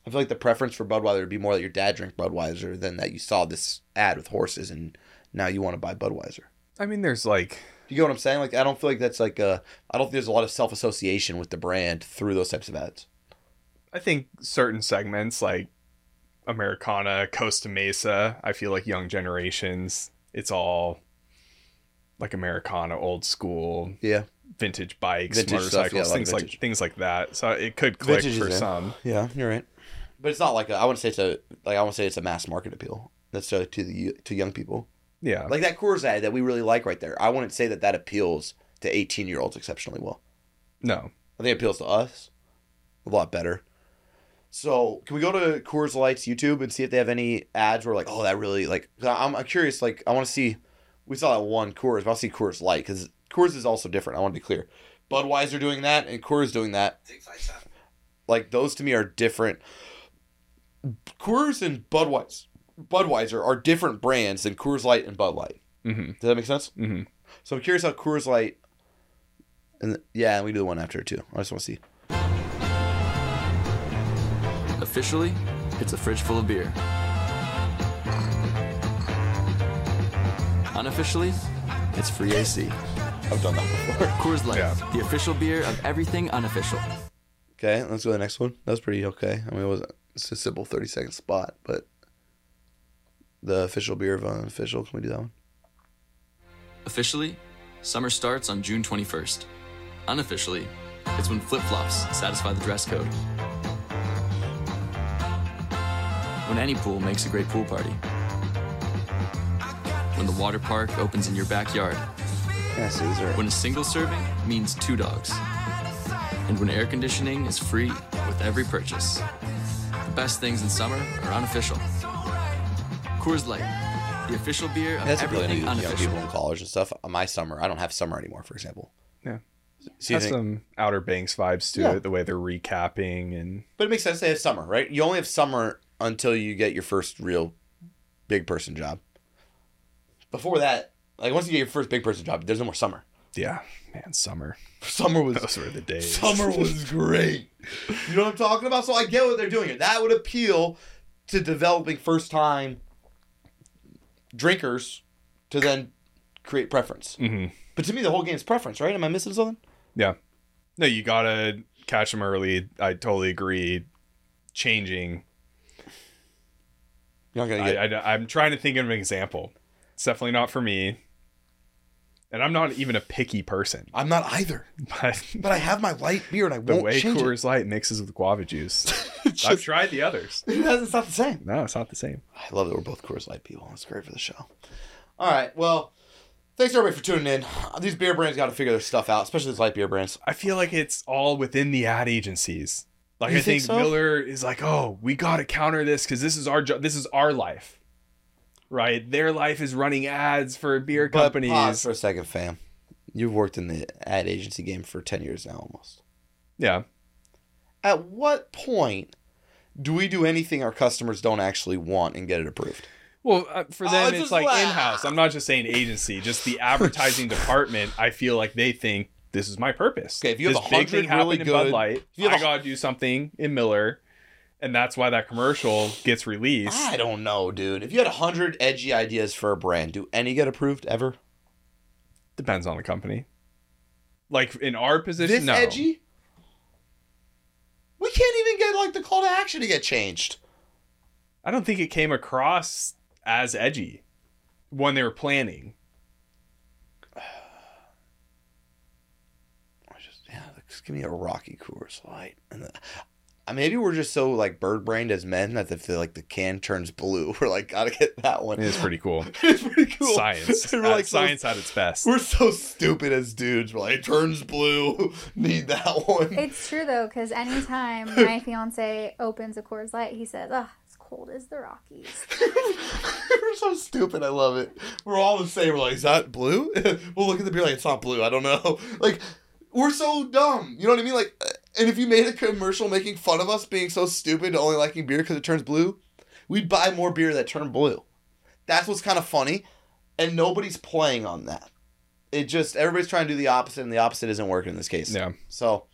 I feel like the preference for Budweiser would be more that your dad drank Budweiser than that you saw this ad with horses and now you want to buy Budweiser. I mean, there's like You get what I'm saying? Like I don't feel like that's like a. I don't think there's a lot of self association with the brand through those types of ads. I think certain segments like Americana, Costa Mesa, I feel like young generations, it's all like Americana, old school, Yeah. vintage bikes, Vintage stuff, motorcycles, yeah, a lot of things like vintage. things like that. So it could click Vintage for in. some. Yeah, you're right. But it's not like a, I wouldn't say it's a like I wouldn't say it's a mass market appeal necessarily to the to young people. Yeah. Like that Coors ad that we really like right there. I wouldn't say that that appeals to 18 year olds exceptionally well. No. I think it appeals to us a lot better. So can we go to Coors Light's YouTube and see if they have any ads where like, oh, that really like I'm, I'm curious. Like, I want to see. We saw that one Coors, but I'll see Coors Light because Coors is also different. I want to be clear. Budweiser doing that and Coors doing that. Like those to me are different. Coors and Budweiser, Budweiser are different brands than Coors Light and Bud Light. Mm-hmm. Does that make sense? Mm-hmm. So I'm curious how Coors Light. And yeah, and we do the one after too. I just want to see. Officially, it's a fridge full of beer. Unofficially, it's free AC. I've done that before. Coors Light, the official beer of everything unofficial. Okay, let's go to the next one. That was pretty okay. I mean, it was it's a simple thirty second spot, but the official beer of unofficial. Can we do that one? Officially, summer starts on June 21st. Unofficially, it's when flip flops satisfy the dress code. When any pool makes a great pool party. When the water park opens in your backyard. When a single serving means two dogs. And when air conditioning is free with every purchase. The best things in summer are unofficial. Coors Light, the official beer of That's really everything new young unofficial. people in college and stuff. My summer, I don't have summer anymore. For example, Yeah. So Has think- some Outer Banks vibes to Yeah. it, the way they're recapping and but it makes sense. They have summer, right? You only have summer until you get your first real big person job. Before that, like once you get your first big person job, there's no more summer. yeah, man, summer. Summer was Those were the days. Summer was great. You know what I'm talking about? So I get what they're doing here. That would appeal to developing first time drinkers to then create preference. Mhm. But to me, the whole game's preference, right? Am I missing something? Yeah. No, you gotta catch them early. I totally agree. Changing. You're not gonna get. I, I, am trying to think of an example. It's definitely not for me. And I'm not even a picky person. I'm not either. But But I have my light beer and I the won't The way change Coors Light mixes with guava juice, I've tried the others. it. It's not the same. No, it's not the same. I love that we're both Coors Light people. That's great for the show. All right. Well, thanks everybody for tuning in. These beer brands got to figure their stuff out, especially these light beer brands. I feel like it's all within the ad agencies. Like You I think, think so? Miller is like, oh, we got to counter this because this is our job. This is our life, right? Their life is running ads for beer But companies. pause for a second, fam. You've worked in the ad agency game for 10 years now almost. Yeah. At what point do we do anything our customers don't actually want and get it approved? Well, uh, for Oh, them, it's it's, like la- in house. I'm not just saying agency, just the advertising department. I feel like they think this is my purpose. Okay, if you have this a big thing really in Bud good- Light, if you have I a- gotta do something in Miller, and that's why that commercial gets released. I don't know, dude. If you had 100 edgy ideas for a brand, do any get approved ever? Depends on the company. Like in our position, This no. edgy? We can't even get like the call to action to get changed. I don't think it came across as edgy when they were planning. I just Yeah, just give me a Rocky Coors Light. And maybe we're just so like bird brained as men that if the, like the can turns blue, we're like gotta get that one. It is pretty cool. it's pretty cool. Science. We're Uh, like so- science at its best. We're so stupid as dudes. We're like it turns blue. Need that one. It's true though, because anytime my fiance opens a Coors Light, he says, "Oh, it's cold as the Rockies." we're so stupid. I love it. We're all the same. We're like, is that blue? we'll look at the beer like it's not blue. I don't know. Like we're so dumb. You know what I mean? Like, uh, and if you made a commercial making fun of us being so stupid, only liking beer because it turns blue, we'd buy more beer that turned blue. That's what's kind of funny, and nobody's playing on that. It just everybody's trying to do the opposite, and the opposite isn't working in this case. Yeah. So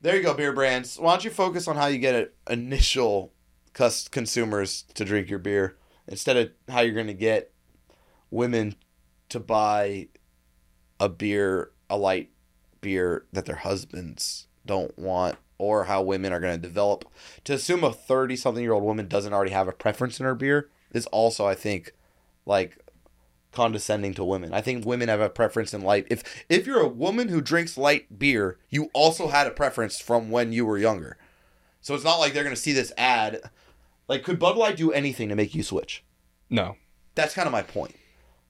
there you go, beer brands. Why don't you focus on how you get initial cus- consumers to drink your beer instead of how you're going to get women to buy a beer, a light beer that their husbands don't want, or how women are going to develop. To assume a 30 something year old woman doesn't already have a preference in her beer is also, I think, like condescending to women. I think women have a preference in light. If if you're a woman who drinks light beer, you also had a preference from when you were younger. So it's not like they're going to see this ad. Like, could Bud Light do anything to make you switch? No. That's kind of my point.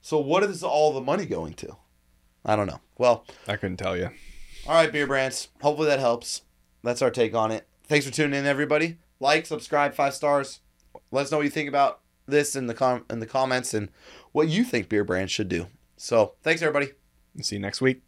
So what is all the money going to? I don't know. Well, I couldn't tell you. All right, beer brands. Hopefully that helps. That's our take on it. Thanks for tuning in, everybody. Like, subscribe, five stars. Let us know what you think about this in the com- in the comments and what you think beer brands should do. So thanks, everybody. See you next week.